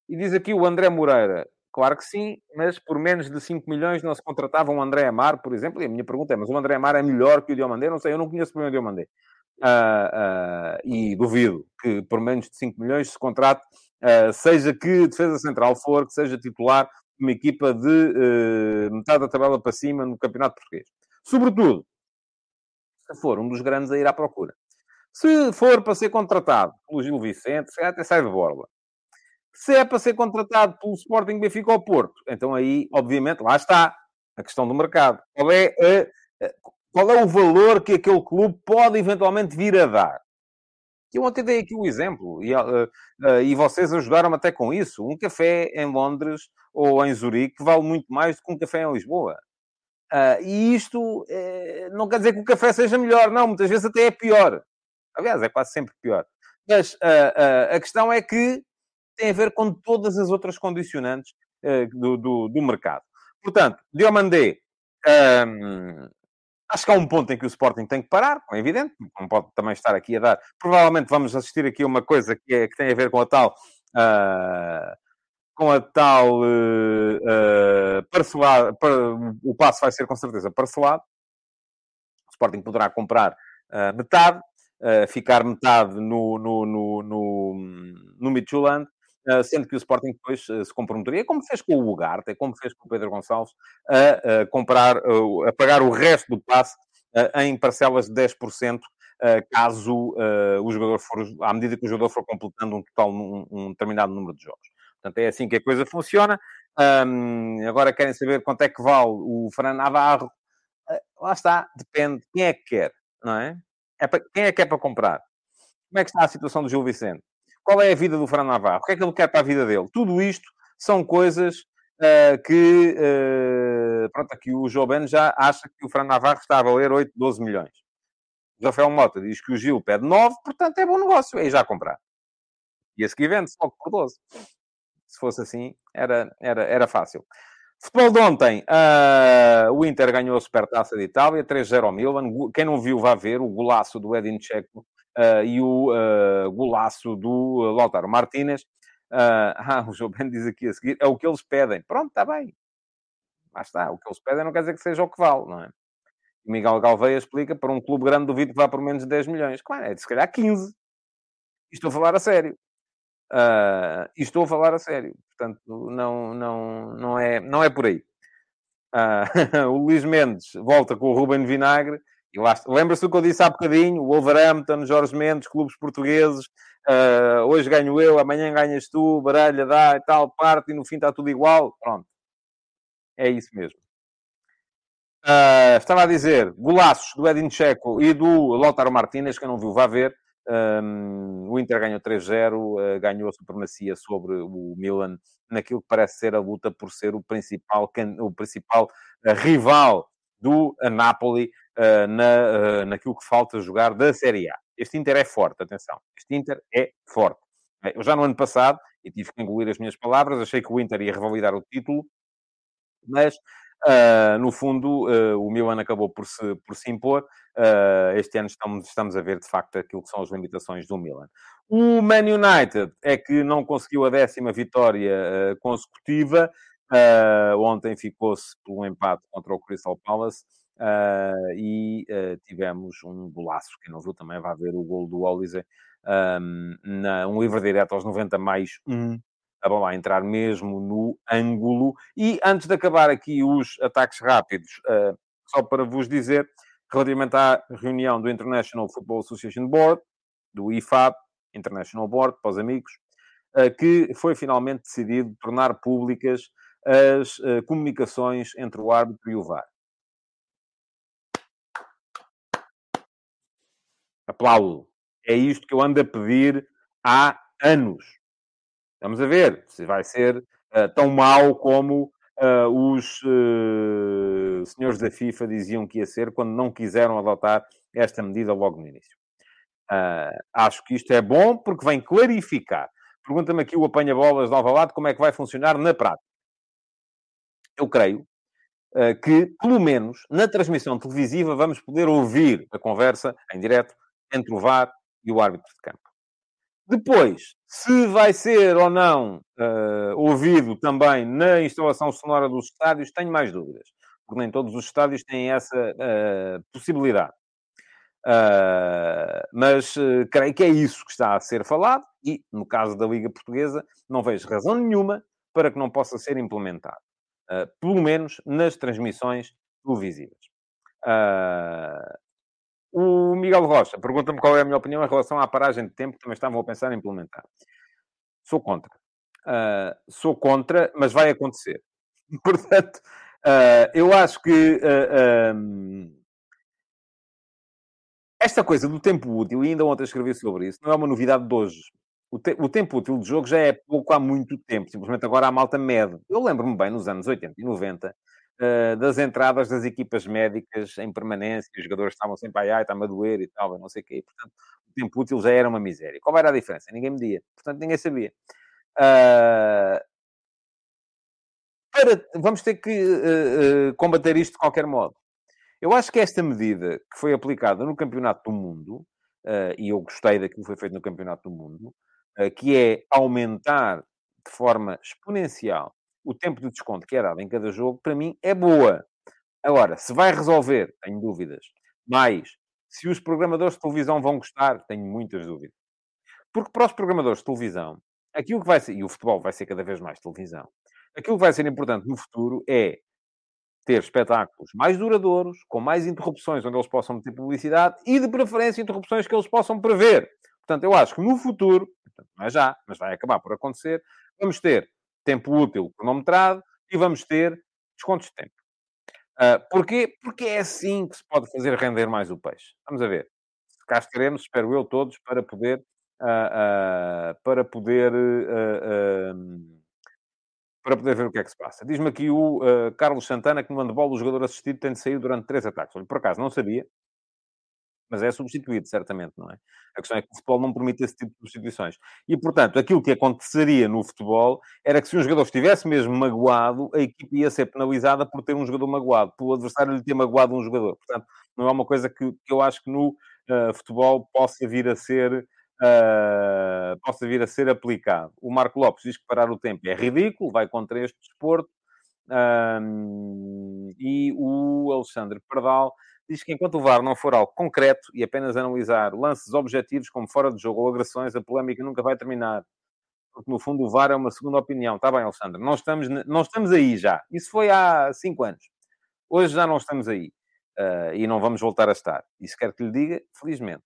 E diz aqui o André Moreira, claro que sim, mas por menos de 5 milhões não se contratava um André Amar, por exemplo. E a minha pergunta é, mas o André Amar é melhor que o Diomandé? Não sei, eu não conheço bem o Diomandé. Uh, e duvido que por menos de 5 milhões se contrate, uh, seja que defesa central for, que seja titular uma equipa de metade da tabela para cima no Campeonato Português. Sobretudo, se for um dos grandes a ir à procura. Se for para ser contratado pelo Gil Vicente, se até sai de borla. Se é para ser contratado pelo Sporting Benfica ou Porto, então aí, obviamente, lá está a questão do mercado. Qual é, a, qual é o valor que aquele clube pode eventualmente vir a dar? Eu ontem dei aqui o um exemplo, e, uh, uh, e vocês ajudaram-me até com isso. Um café em Londres ou em Zurique vale muito mais do que um café em Lisboa. Uh, e isto não quer dizer que o café seja melhor, não, muitas vezes até é pior. Aliás, é quase sempre pior. Mas a questão é que tem a ver com todas as outras condicionantes do, do, do, mercado. Portanto, Diomandé, um, Acho que há um ponto em que o Sporting tem que parar, é evidente, não pode também estar aqui a dar. Provavelmente vamos assistir aqui a uma coisa que, é, que tem a ver com a tal. Uh, com a tal uh, uh, parcelado, o passo vai ser com certeza parcelado. O Sporting poderá comprar uh, metade, ficar metade no, no, no, no, no Midtjylland ah, sendo que o Sporting depois ah, se comprometeria, como fez com o Ugarte, como fez com o Pedro Gonçalves, a, comprar, a pagar o resto do passe em parcelas de 10%, caso o jogador for, à medida que o jogador for completando um total, um, um determinado número de jogos. Portanto, é assim que a coisa funciona. Um, agora querem saber quanto é que vale o Fernando Navarro. Uh, lá está, depende. Quem é que quer, não é? é para, quem é que é para comprar? Como é que está a situação do Gil Vicente? Qual é a vida do Fran Navarro? O que é que ele quer para a vida dele? Tudo isto são coisas uh, que, uh, pronto, aqui o João já acha que o Fran Navarro está a valer 8, 12 milhões. O Rafael Mota diz que o Gil pede 9, portanto é bom negócio, aí já comprar. E a seguir vende só por 12. Se fosse assim, era, era, era fácil. Futebol de ontem, uh, o Inter ganhou a Supertaça de Itália, 3-0 ao Milan. Quem não viu, vá ver o golaço do Edin Checo e o uh, golaço do Lautaro Martínez. <laughs> Ah, o João Ben diz aqui a seguir, é o que eles pedem. Pronto, está bem. Lá está, o que eles pedem não quer dizer que seja o que vale, não é? Miguel Galveia explica, para um clube grande duvido que vá por menos de 10 milhões. Claro, é de se calhar 15. E estou a falar a sério. Uh, e estou a falar a sério. Portanto, não, não, não, é, não é por aí. Uh, <laughs> o Luís Mendes volta com o Ruben Vinagre Lembra-se do que eu disse há bocadinho? Wolverhampton, Jorge Mendes, clubes portugueses. Uh, hoje ganho eu, amanhã ganhas tu, baralha, dá e tal, parte, e no fim está tudo igual. Pronto. É isso mesmo. Uh, estava a dizer, golaços do Edin Checo e do Lautaro Martínez, que eu não viu, vá ver. Um, o Inter ganhou 3-0, uh, ah, ganhou a supremacia sobre o Milan naquilo que parece ser a luta por ser o principal, o principal rival do Napoli uh, na, uh, naquilo que falta jogar da Série A. Este Inter é forte, atenção. Este Inter é forte. Eu já no ano passado, e tive que engolir as minhas palavras, achei que o Inter ia revalidar o título, mas uh, no fundo o Milan acabou por se, por se impor. este ano estamos, estamos a ver de facto aquilo que são as limitações do Milan. O Man United é que não conseguiu a décima vitória consecutiva. Uh, ontem ficou-se por um empate contra o Crystal Palace uh, e uh, tivemos um golaço. Quem não viu também vai ver o gol do Olise, um, na, um livre direto aos 90 mais 1. A bola a entrar mesmo no ângulo. E antes de acabar aqui os ataques rápidos, só para vos dizer, relativamente à reunião do International Football Association Board, do IFAB, International Board, para os amigos, uh, que foi finalmente decidido tornar públicas as uh, comunicações entre o árbitro e o VAR. Aplaudo. É isto que eu ando a pedir há anos. Vamos a ver se vai ser uh, tão mau como uh, os senhores da FIFA diziam que ia ser quando não quiseram adotar esta medida logo no início. acho que isto é bom porque vem clarificar. Pergunta-me aqui o apanha-bolas de Alvalade como é que vai funcionar na prática. Eu creio que, pelo menos, na transmissão televisiva, vamos poder ouvir a conversa em direto entre o VAR e o árbitro de campo. Depois, se vai ser ou não uh, ouvido também na instalação sonora dos estádios, tenho mais dúvidas, porque nem todos os estádios têm essa uh, possibilidade. Uh, mas creio que é isso que está a ser falado e, no caso da Liga Portuguesa, não vejo razão nenhuma para que não possa ser implementado. Pelo menos nas transmissões televisivas. O Miguel Rocha pergunta-me qual é a minha opinião em relação à paragem de tempo que também estavam a pensar em implementar. Sou contra. Uh, sou contra, mas vai acontecer. <laughs> Portanto, uh, eu acho que uh, um, esta coisa do tempo útil, e ainda ontem escrevi sobre isso, não é uma novidade de hoje. O, te o, tempo útil de jogo já é pouco há muito tempo. Simplesmente agora a malta mede. Eu lembro-me bem, nos anos 80 e 90, uh, das entradas das equipas médicas em permanência, os jogadores estavam sempre, ai, ai, está-me a doer e tal, não sei o quê. Portanto, o tempo útil já era uma miséria. Qual era a diferença? Ninguém media. Portanto, ninguém sabia. Uh, para, vamos ter que uh, combater isto de qualquer modo. Eu acho que esta medida que foi aplicada no Campeonato do Mundo, e eu gostei daquilo que foi feito no Campeonato do Mundo, que é aumentar de forma exponencial o tempo de desconto que é dado em cada jogo, para mim, é boa. Agora, se vai resolver, tenho dúvidas. Mais, se os programadores de televisão vão gostar, tenho muitas dúvidas. Porque para os programadores de televisão, aquilo que vai ser, e o futebol vai ser cada vez mais televisão, aquilo que vai ser importante no futuro é ter espetáculos mais duradouros, com mais interrupções onde eles possam meter publicidade e, de preferência, interrupções que eles possam prever. Portanto, eu acho que no futuro, não é já, mas vai acabar por acontecer, vamos ter tempo útil cronometrado e vamos ter descontos de tempo. Uh, porquê? Porque é assim que se pode fazer render mais o peixe. Vamos a ver. Cá estaremos, espero eu, todos, para poder... Uh, uh, para poder... para poder ver o que é que se passa. Diz-me aqui o Carlos Santana que no handball o jogador assistido tem de sair durante três ataques. Olha, por acaso, não sabia mas é substituído, certamente, não é? A questão é que o futebol não permite esse tipo de substituições. E, portanto, aquilo que aconteceria no futebol era que se um jogador estivesse mesmo magoado, a equipe ia ser penalizada por ter um jogador magoado, pelo adversário lhe ter magoado um jogador. Portanto, não é uma coisa que, que eu acho que no uh, futebol possa vir a ser... Uh, possa vir a ser aplicado. O Marco Lopes diz que parar o tempo é ridículo, vai contra este desporto. Um, e o Alexandre Pardal diz que enquanto o VAR não for algo concreto e apenas analisar lances objetivos como fora de jogo ou agressões, a polémica nunca vai terminar. Porque, no fundo, o VAR é uma segunda opinião. Está bem, Alexandre. Não estamos, não estamos aí já. Isso foi há cinco anos. Hoje já não estamos aí. Uh, e não vamos voltar a estar. Isso quer que lhe diga, felizmente.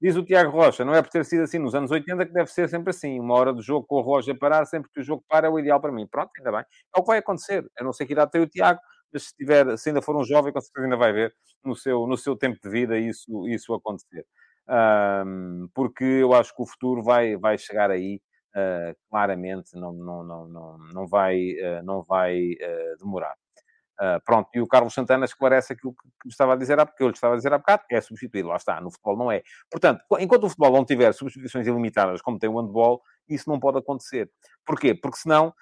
Diz o Tiago Rocha, não é por ter sido assim nos anos 80 que deve ser sempre assim. Uma hora do jogo com o relógio a parar, sempre que o jogo para é o ideal para mim. Pronto, ainda bem. É o que vai acontecer. Eu não sei que idade tem o Tiago, mas se, tiver, se ainda for um jovem, com certeza ainda vai ver no seu, no seu tempo de vida isso, isso acontecer. Um, porque eu acho que o futuro vai, vai chegar aí uh, claramente, não, não, não, não, não vai, uh, não vai uh, demorar. Pronto, e o Carlos Santana esclarece aquilo que, que estava a dizer há porque eu lhe estava a dizer há bocado, é substituído, lá está, no futebol não é. Portanto, enquanto o futebol não tiver substituições ilimitadas, como tem o handball, isso não pode acontecer. Porquê? Porque senão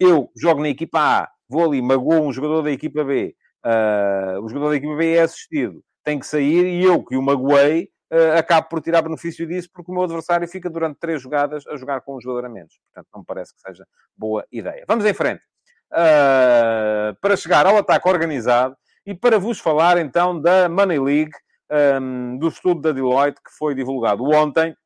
eu jogo na equipa A, vou ali, magoou um jogador da equipa B, uh, o jogador da equipa B é assistido, tem que sair e eu que o magoei uh, acabo por tirar benefício disso porque o meu adversário fica durante três jogadas a jogar com um jogador a menos. Portanto, não me parece que seja boa ideia. Vamos em frente. Uh, para chegar ao ataque organizado e para vos falar então da Money League, um, do estudo da Deloitte que foi divulgado ontem.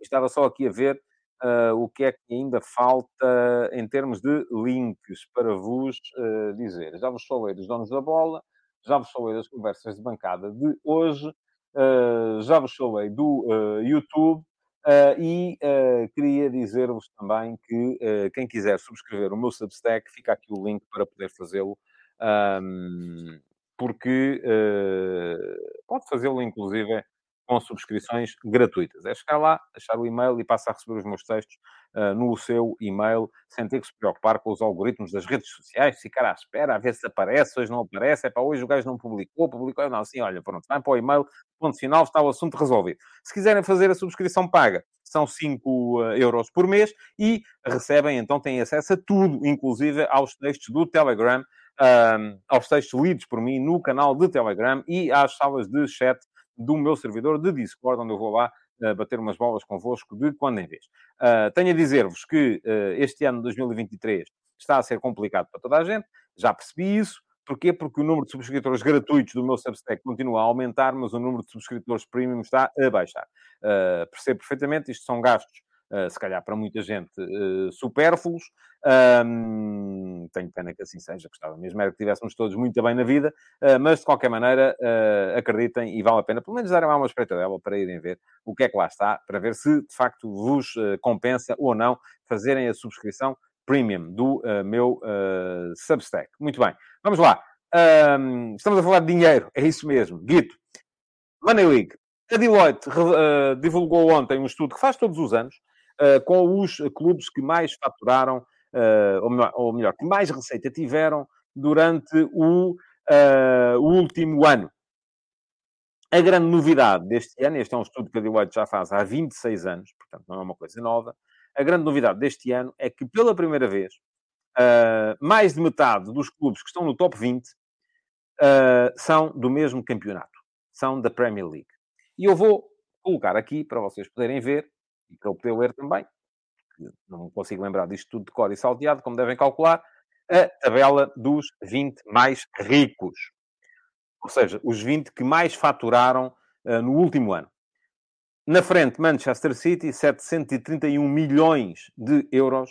Estava só aqui a ver uh, o que é que ainda falta em termos de links para vos uh, dizer. Já vos falei dos donos da bola, já vos falei das conversas de bancada de hoje, uh, já vos falei do YouTube. Uh, e uh, queria dizer-vos também que uh, quem quiser subscrever o meu Substack, fica aqui o link para poder fazê-lo. Um, porque pode fazê-lo, inclusive, com subscrições gratuitas. É chegar lá, achar o e-mail e passar a receber os meus textos uh, no seu e-mail, sem ter que se preocupar com os algoritmos das redes sociais, ficar à espera, a ver se aparece, hoje não aparece, é para hoje o gajo não publicou, publicou, não, assim, olha, pronto, vai para o e-mail, ponto final, está o assunto resolvido. Se quiserem fazer a subscrição paga, são 5 uh, euros por mês e recebem, então, têm acesso a tudo, inclusive aos textos do Telegram, um, aos textos lidos por mim no canal de Telegram e às salas de chat do meu servidor de Discord, onde eu vou lá uh, bater umas bolas convosco de quando em vez. Uh, tenho a dizer-vos que uh, este ano de 2023 está a ser complicado para toda a gente, já percebi isso. Porquê? Porque o número de subscritores gratuitos do meu Substack continua a aumentar, mas o número de subscritores premium está a baixar. Uh, percebo perfeitamente, isto são gastos uh, se calhar para muita gente, uh, supérfluos. Um, tenho pena que assim seja, gostava mesmo era que estivéssemos todos muito bem na vida, uh, mas de qualquer maneira, acreditem e vale a pena, pelo menos darem lá uma espreitadela para irem ver o que é que lá está, para ver se de facto vos compensa ou não fazerem a subscrição premium do meu Substack. Muito bem, vamos lá. Um, estamos a falar de dinheiro, é isso mesmo. Guito, Money League. A Deloitte uh, divulgou ontem um estudo que faz todos os anos, uh, com os clubes que mais faturaram, uh, ou, melhor, ou, melhor, que mais receita tiveram durante o, uh, o último ano. A grande novidade deste ano, este é um estudo que a Deloitte já faz há 26 anos, portanto não é uma coisa nova, a grande novidade deste ano é que pela primeira vez, mais de metade dos clubes que estão no top 20 são do mesmo campeonato, são da Premier League. E eu vou colocar aqui para vocês poderem ver e para eu poder ler também, não consigo lembrar disto tudo de cor e salteado, como devem calcular, a tabela dos 20 mais ricos. Ou seja, os 20 que mais faturaram uh, no último ano. Na frente, Manchester City, 731 milhões de euros.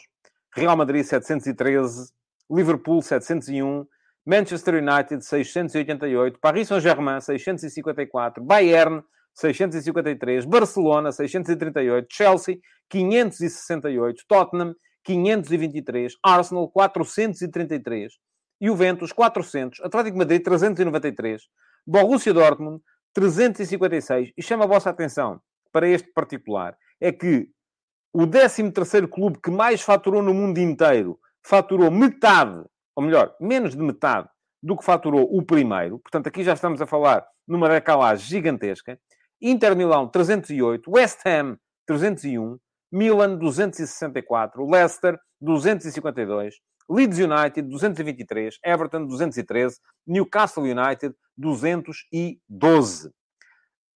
Real Madrid, 713. Liverpool, 701. Manchester United, 688. Paris Saint-Germain, 654. Bayern, 653, Barcelona, 638, Chelsea, 568, Tottenham, 523, Arsenal, 433, Juventus, 400, Atlético Madrid, 393, Borussia Dortmund, 356. E chama a vossa atenção para este particular, é que o 13º clube que mais faturou no mundo inteiro faturou metade, ou melhor, menos de metade do que faturou o primeiro. Portanto, aqui já estamos a falar numa decalagem gigantesca. Inter Milão 308, West Ham 301, Milan 264, Leicester 252, Leeds United 223, Everton 213, Newcastle United 212.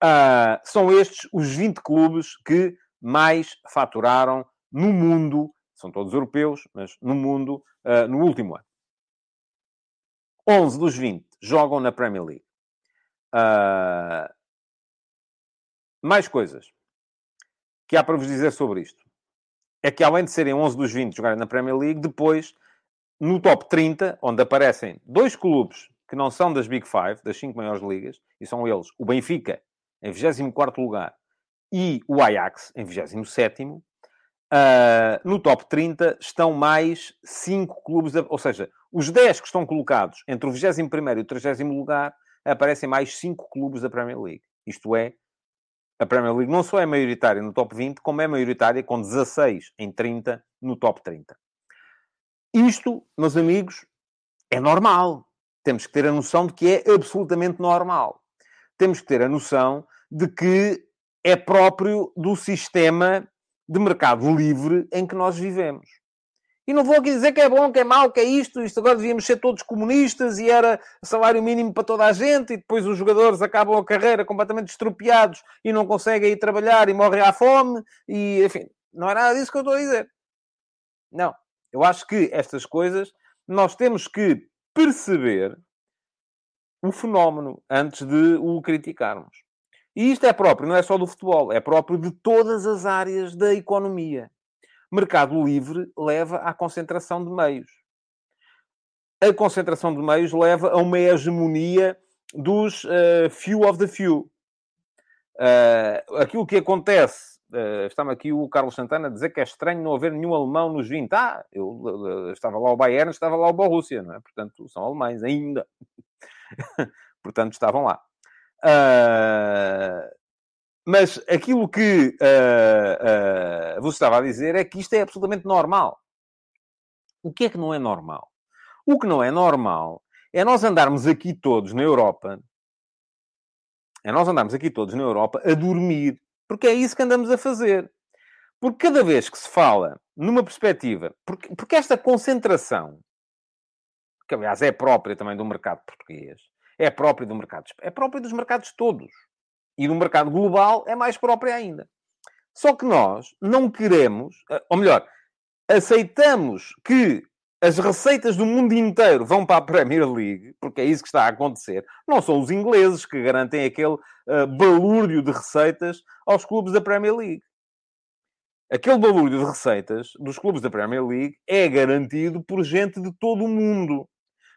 Uh, são estes os 20 clubes que mais faturaram no mundo, são todos europeus, mas no mundo, uh, no último ano. 11 dos 20 jogam na Premier League. Uh, mais coisas que há para vos dizer sobre isto. É que além de serem 11 dos 20 jogarem na Premier League, depois, no top 30, onde aparecem dois clubes que não são das Big Five, das cinco maiores ligas, e são eles o Benfica, em 24 lugar, e o Ajax, em 27 uh, ah, no top 30 estão mais 5 clubes, ou seja, os 10 que estão colocados entre o 21 e o 30 lugar, aparecem mais 5 clubes da Premier League. Isto é, a Premier League não só é maioritária no top 20, como é maioritária com 16 em 30 no top 30. Isto, meus amigos, é normal. Temos que ter a noção de que é absolutamente normal. Temos que ter a noção de que é próprio do sistema de mercado livre em que nós vivemos. E não vou aqui dizer que é bom, que é mau, que é isto, isto agora devíamos ser todos comunistas e era salário mínimo para toda a gente e depois os jogadores acabam a carreira completamente estropiados e não conseguem ir trabalhar e morrem à fome e, enfim, não é nada disso que eu estou a dizer. Não. Eu acho que estas coisas nós temos que perceber o fenómeno antes de o criticarmos. E isto é próprio, não é só do futebol, é próprio de todas as áreas da economia mercado livre leva à concentração de meios. A concentração de meios leva a uma hegemonia dos uh, few of the few. Uh, aquilo que acontece Uh, aqui o Carlos Santana a dizer que é estranho não haver nenhum alemão nos 20. Ah, eu uh, estava lá o Bayern, estava lá o Borussia, não é? Portanto, são alemães ainda. <laughs> Portanto, estavam lá. Uh, mas aquilo que uh, uh, vos estava a dizer é que isto é absolutamente normal. O que é que não é normal? O que não é normal é nós andarmos aqui todos na Europa, é nós andarmos aqui todos na Europa a dormir, porque é isso que andamos a fazer. Porque cada vez que se fala numa perspectiva, porque, porque esta concentração, que aliás é própria também do mercado português, é própria do mercado, é própria dos mercados todos. E no mercado global é mais própria ainda. Só que nós não queremos, eh, ou melhor, aceitamos que as receitas do mundo inteiro vão para a Premier League, porque é isso que está a acontecer. Não são os ingleses que garantem aquele uh, balúrdio de receitas aos clubes da Premier League. Aquele balúrdio de receitas dos clubes da Premier League é garantido por gente de todo o mundo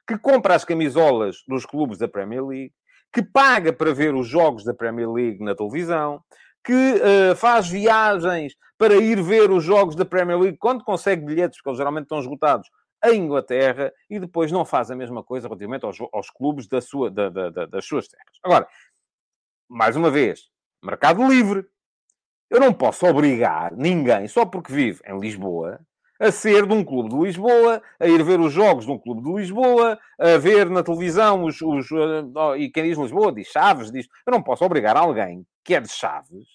que compra as camisolas dos clubes da Premier League, que paga para ver os jogos da Premier League na televisão, que uh, faz viagens para ir ver os jogos da Premier League quando consegue bilhetes, porque eles geralmente estão esgotados, em Inglaterra, e depois não faz a mesma coisa relativamente aos, aos clubes da sua, da, da, da, das suas terras. Agora, mais uma vez, mercado livre. Eu não posso obrigar ninguém, só porque vive em Lisboa, a ser de um clube de Lisboa, a ir ver os jogos de um clube de Lisboa, a ver na televisão os. os uh, e quem diz Lisboa diz Chaves, diz. Eu não posso obrigar alguém que é de Chaves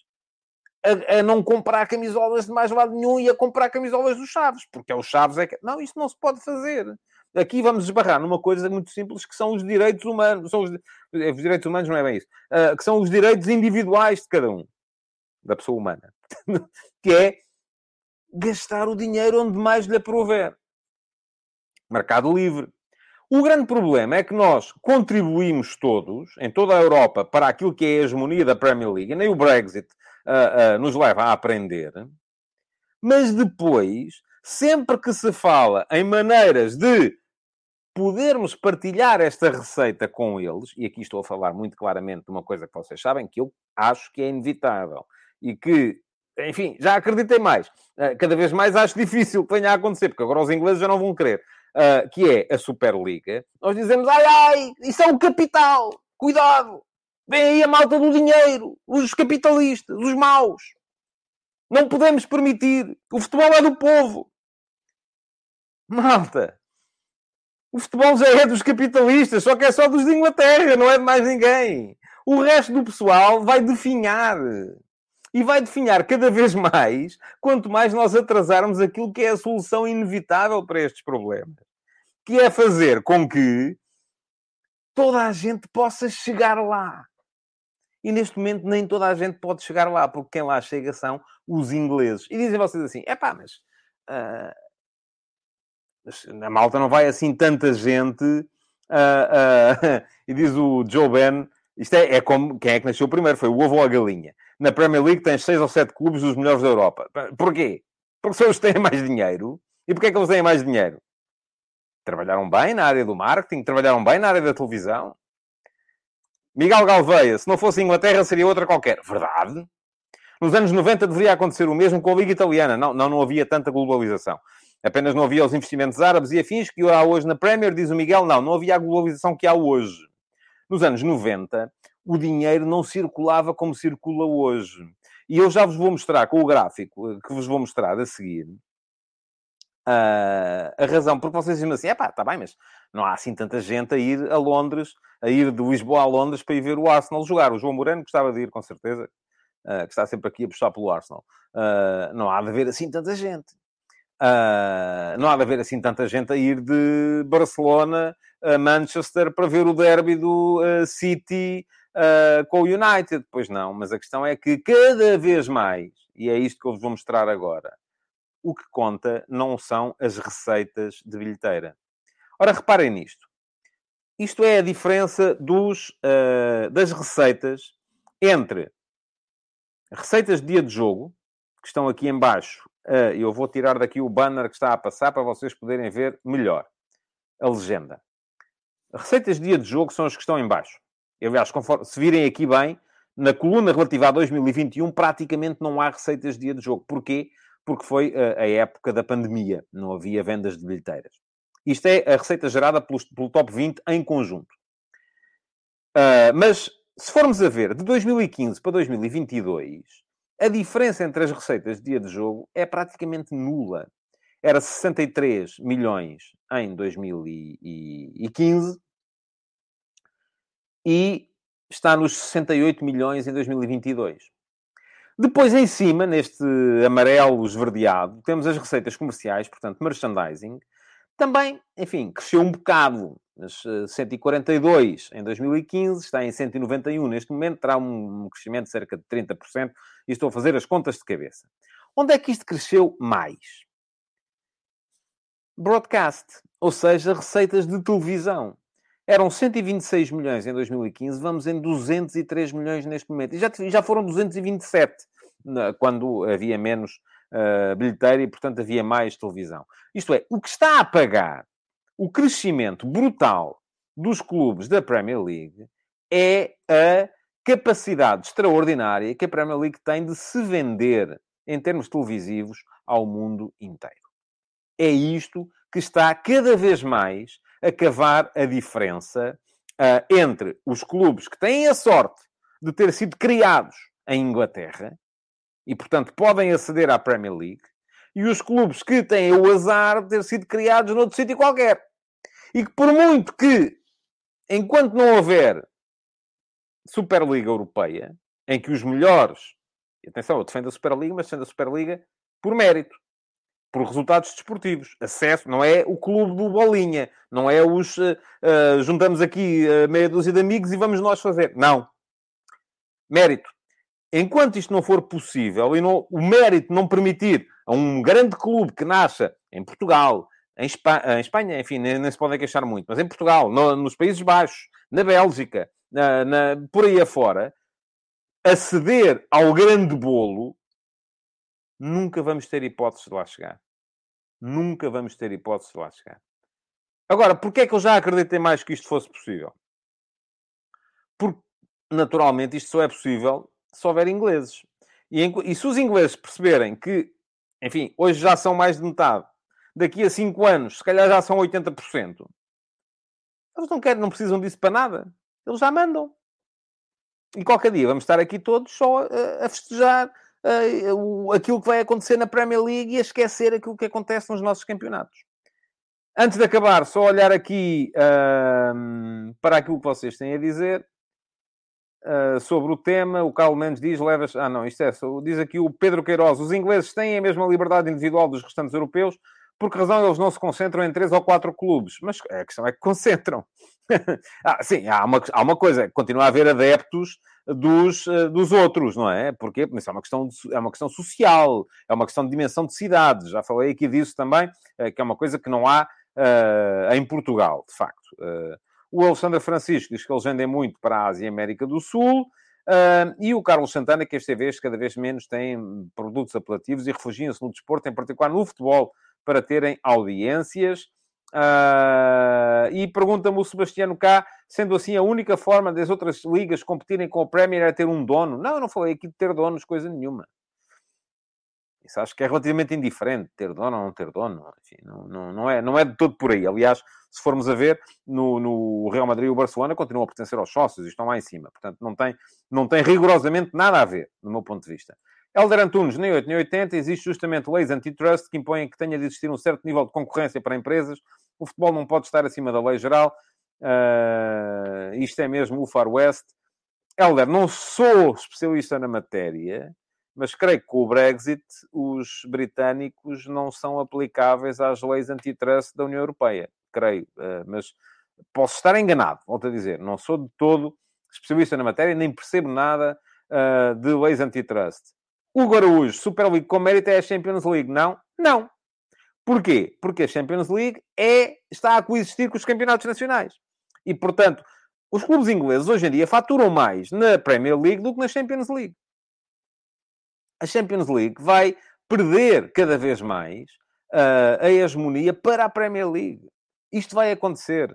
a, a, não comprar camisolas de mais lado nenhum e a comprar camisolas dos Chaves, porque é os Chaves é que. Não, isso não se pode fazer. Aqui vamos esbarrar numa coisa muito simples que são os direitos humanos. São os, os direitos humanos não é bem isso. Uh, que são os direitos individuais de cada um. Da pessoa humana. <laughs> que é gastar o dinheiro onde mais lhe aprover. Mercado livre. O grande problema é que nós contribuímos todos, em toda a Europa, para aquilo que é a hegemonia da Premier League, nem o Brexit uh, uh, nos leva a aprender, mas depois, sempre que se fala em maneiras de podermos partilhar esta receita com eles, e aqui estou a falar muito claramente de uma coisa que vocês sabem, que eu acho que é inevitável, e que enfim, já acreditei mais. Uh, cada vez mais acho difícil que venha a acontecer, porque agora os ingleses já não vão querer. Uh, que é a Superliga. Nós dizemos, ai, ai, isso é um capital. Cuidado. Vem aí a malta do dinheiro. Os capitalistas, os maus. Não podemos permitir. O futebol é do povo. Malta. O futebol já é dos capitalistas, só que é só dos de Inglaterra, não é de mais ninguém. O resto do pessoal vai definhar e vai definhar cada vez mais quanto mais nós atrasarmos aquilo que é a solução inevitável para estes problemas, que é fazer com que toda a gente possa chegar lá. E neste momento nem toda a gente pode chegar lá, porque quem lá chega são os ingleses. E dizem vocês assim: é pá, mas, uh, mas na malta não vai assim tanta gente. Uh, uh, <laughs> e diz o Joe Ben: isto é, é como quem é que nasceu primeiro? Foi o ovo ou a galinha na Premier League tens seis ou sete clubes dos melhores da Europa. Porquê? Porque são os que têm <laughs> mais dinheiro. E porquê é que eles têm mais dinheiro? Trabalharam bem na área do marketing, trabalharam bem na área da televisão. Miguel Galveia, se não fosse Inglaterra, seria outra qualquer. Verdade. Nos anos 90 deveria acontecer o mesmo com a Liga Italiana. Não, não, não havia tanta globalização. Apenas não havia os investimentos árabes e afins que há hoje na Premier, diz o Miguel. Não, não havia a globalização que há hoje. Nos anos 90, o dinheiro não circulava como circula hoje. E eu já vos vou mostrar com o gráfico eh, que vos vou mostrar a seguir a razão, porque vocês dizem assim: é pá, está bem, mas não há assim tanta gente a ir a Londres, a ir de Lisboa a Londres para ir ver o Arsenal jogar. O João Moreno gostava de ir, com certeza, uh, que está sempre aqui a puxar pelo Arsenal. Uh, não há de haver assim tanta gente. não há de haver assim tanta gente a ir de Barcelona a Manchester para ver o derby do City uh, com o United. Pois não, mas a questão é que cada vez mais, e é isto que eu vos vou mostrar agora, o que conta não são as receitas de bilheteira. Ora, reparem nisto. Isto é a diferença dos, uh, das receitas entre receitas de dia de jogo, que estão aqui em baixo. Uh, eu vou tirar daqui o banner que está a passar para vocês poderem ver melhor a legenda. Receitas de dia de jogo são as que estão em baixo. Aliás, conforme, se virem aqui bem, na coluna relativa a 2021, praticamente não há receitas de dia de jogo. Porquê? Porque foi a, a época da pandemia. Não havia vendas de bilheteiras. Isto é a receita gerada pelo, pelo top 20 em conjunto. Uh, mas, se formos a ver, de 2015 para 2022, a diferença entre as receitas de dia de jogo é praticamente nula. Era 63 milhões em 2015 e está nos 68 milhões em 2022. Depois, em cima, neste amarelo esverdeado, temos as receitas comerciais, portanto, merchandising. Também, enfim, cresceu um bocado. Mas 142 em 2015, está em 191 neste momento, terá um crescimento de cerca de 30%. E estou a fazer as contas de cabeça. Onde é que isto cresceu mais? Broadcast, ou seja, receitas de televisão. Eram 126 milhões em 2015, vamos em 203 milhões neste momento. E já, já foram 227 quando havia menos uh, bilheteira e, portanto, havia mais televisão. Isto é, o que está a pagar o crescimento brutal dos clubes da Premier League é a capacidade extraordinária que a Premier League tem de se vender em termos televisivos ao mundo inteiro. É isto que está cada vez mais a cavar a diferença uh, entre os clubes que têm a sorte de ter sido criados em Inglaterra e, portanto, podem aceder à Premier League e os clubes que têm o azar de ter sido criados noutro sítio qualquer. E que, por muito que, enquanto não houver Superliga Europeia, em que os melhores, atenção, eu defendo a Superliga, mas defendo a Superliga por mérito por resultados desportivos. Acesso, não é o clube do Bolinha, não é os uh, juntamos aqui uh, meia dúzia de amigos e vamos nós fazer. Não. Mérito. Enquanto isto não for possível e não, o mérito não permitir a um grande clube que nasça em Portugal, em, em Espanha, enfim, nem, nem, se podem queixar muito, mas em Portugal, no, nos Países Baixos, na Bélgica, na, na, por aí afora, aceder ao grande bolo, nunca vamos ter hipóteses de lá chegar. Nunca vamos ter hipóteses de lá chegar. Agora, porquê é que eu já acreditei mais que isto fosse possível? Porque, naturalmente, isto só é possível se houver ingleses. E, e se os ingleses perceberem que, enfim, hoje já são mais de metade, daqui a 5 anos, se calhar já são 80%, eles não querem, não precisam disso para nada. Eles já mandam. E qualquer dia vamos estar aqui todos só a, a festejar aquilo que vai acontecer na Premier League e a esquecer aquilo que acontece nos nossos campeonatos. Antes de acabar, só olhar aqui uh, para aquilo que vocês têm a dizer uh, sobre o tema. O Carlos Mendes diz: levas. Ah, não, isto é. Diz aqui o Pedro Queiroz: os ingleses têm a mesma liberdade individual dos restantes europeus. Por que razão eles não se concentram em três ou quatro clubes? Mas a questão é que concentram. <laughs> ah, sim, há uma, há uma coisa. Continua a haver adeptos dos, eh, dos outros, não é? Porque isso é uma, questão de, é uma questão social, é uma questão de dimensão de cidades. Já falei aqui disso também, eh, que é uma coisa que não há uh, em Portugal, de facto. Uh, o Alexandre Francisco diz que eles vendem muito para a Ásia e América do Sul. Uh, e o Carlos Santana, que esta vez cada vez menos tem produtos apelativos e refugiam-se no desporto, em particular no futebol, para terem audiências. Uh, e pergunta-me o Sebastiano K, sendo assim a única forma das outras ligas competirem com o Premier é ter um dono. Não, eu não falei aqui de ter donos, coisa nenhuma. Isso acho que é relativamente indiferente, ter dono ou não ter dono. Enfim, não, não, não, é, não é de todo por aí. Aliás, se formos a ver, no, no Real Madrid e o Barcelona continuam a pertencer aos sócios e estão lá em cima. Portanto, não tem, não tem rigorosamente nada a ver, do meu ponto de vista. Helder Antunes, nem 8 nem 80, existe justamente leis antitrust que impõem que tenha de existir um certo nível de concorrência para empresas. O futebol não pode estar acima da lei geral. Uh, isto é mesmo o Far West. Helder, não sou especialista na matéria, mas creio que com o Brexit os britânicos não são aplicáveis às leis antitrust da União Europeia. Creio, uh, mas posso estar enganado, volto a dizer. Não sou de todo especialista na matéria, nem percebo nada uh, de leis antitrust. Hugo Araújo, Super League com mérito é a Champions League. Não? Não. Porquê? Porque a Champions League é, está a coexistir com os campeonatos nacionais. E, portanto, os clubes ingleses hoje em dia faturam mais na Premier League do que na Champions League. A Champions League vai perder cada vez mais uh, a hegemonia para a Premier League. Isto vai acontecer.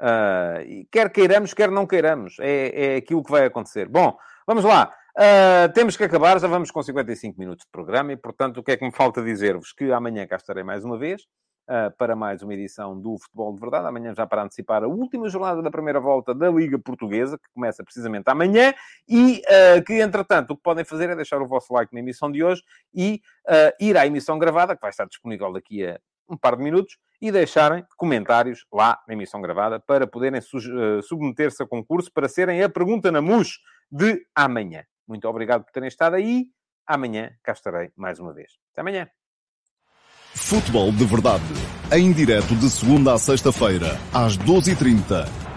Uh, quer queiramos, quer não queiramos. É, é aquilo que vai acontecer. Bom, vamos lá. Uh, temos que acabar, já vamos com 55 minutos de programa e, portanto, o que é que me falta dizer-vos? Que amanhã cá estarei mais uma vez uh, para mais uma edição do Futebol de Verdade. Amanhã já para antecipar a última jornada da primeira volta da Liga Portuguesa, que começa precisamente amanhã e uh, que, entretanto, o que podem fazer é deixar o vosso like na emissão de hoje e ir à emissão gravada, que vai estar disponível daqui a um par de minutos, e deixarem comentários lá na emissão gravada para poderem submeter-se a concurso para serem a pergunta na MUS de amanhã. Muito obrigado por terem estado aí. Amanhã cá estarei mais uma vez. Até amanhã. Futebol de Verdade. Em direto de segunda a sexta-feira, às 12h30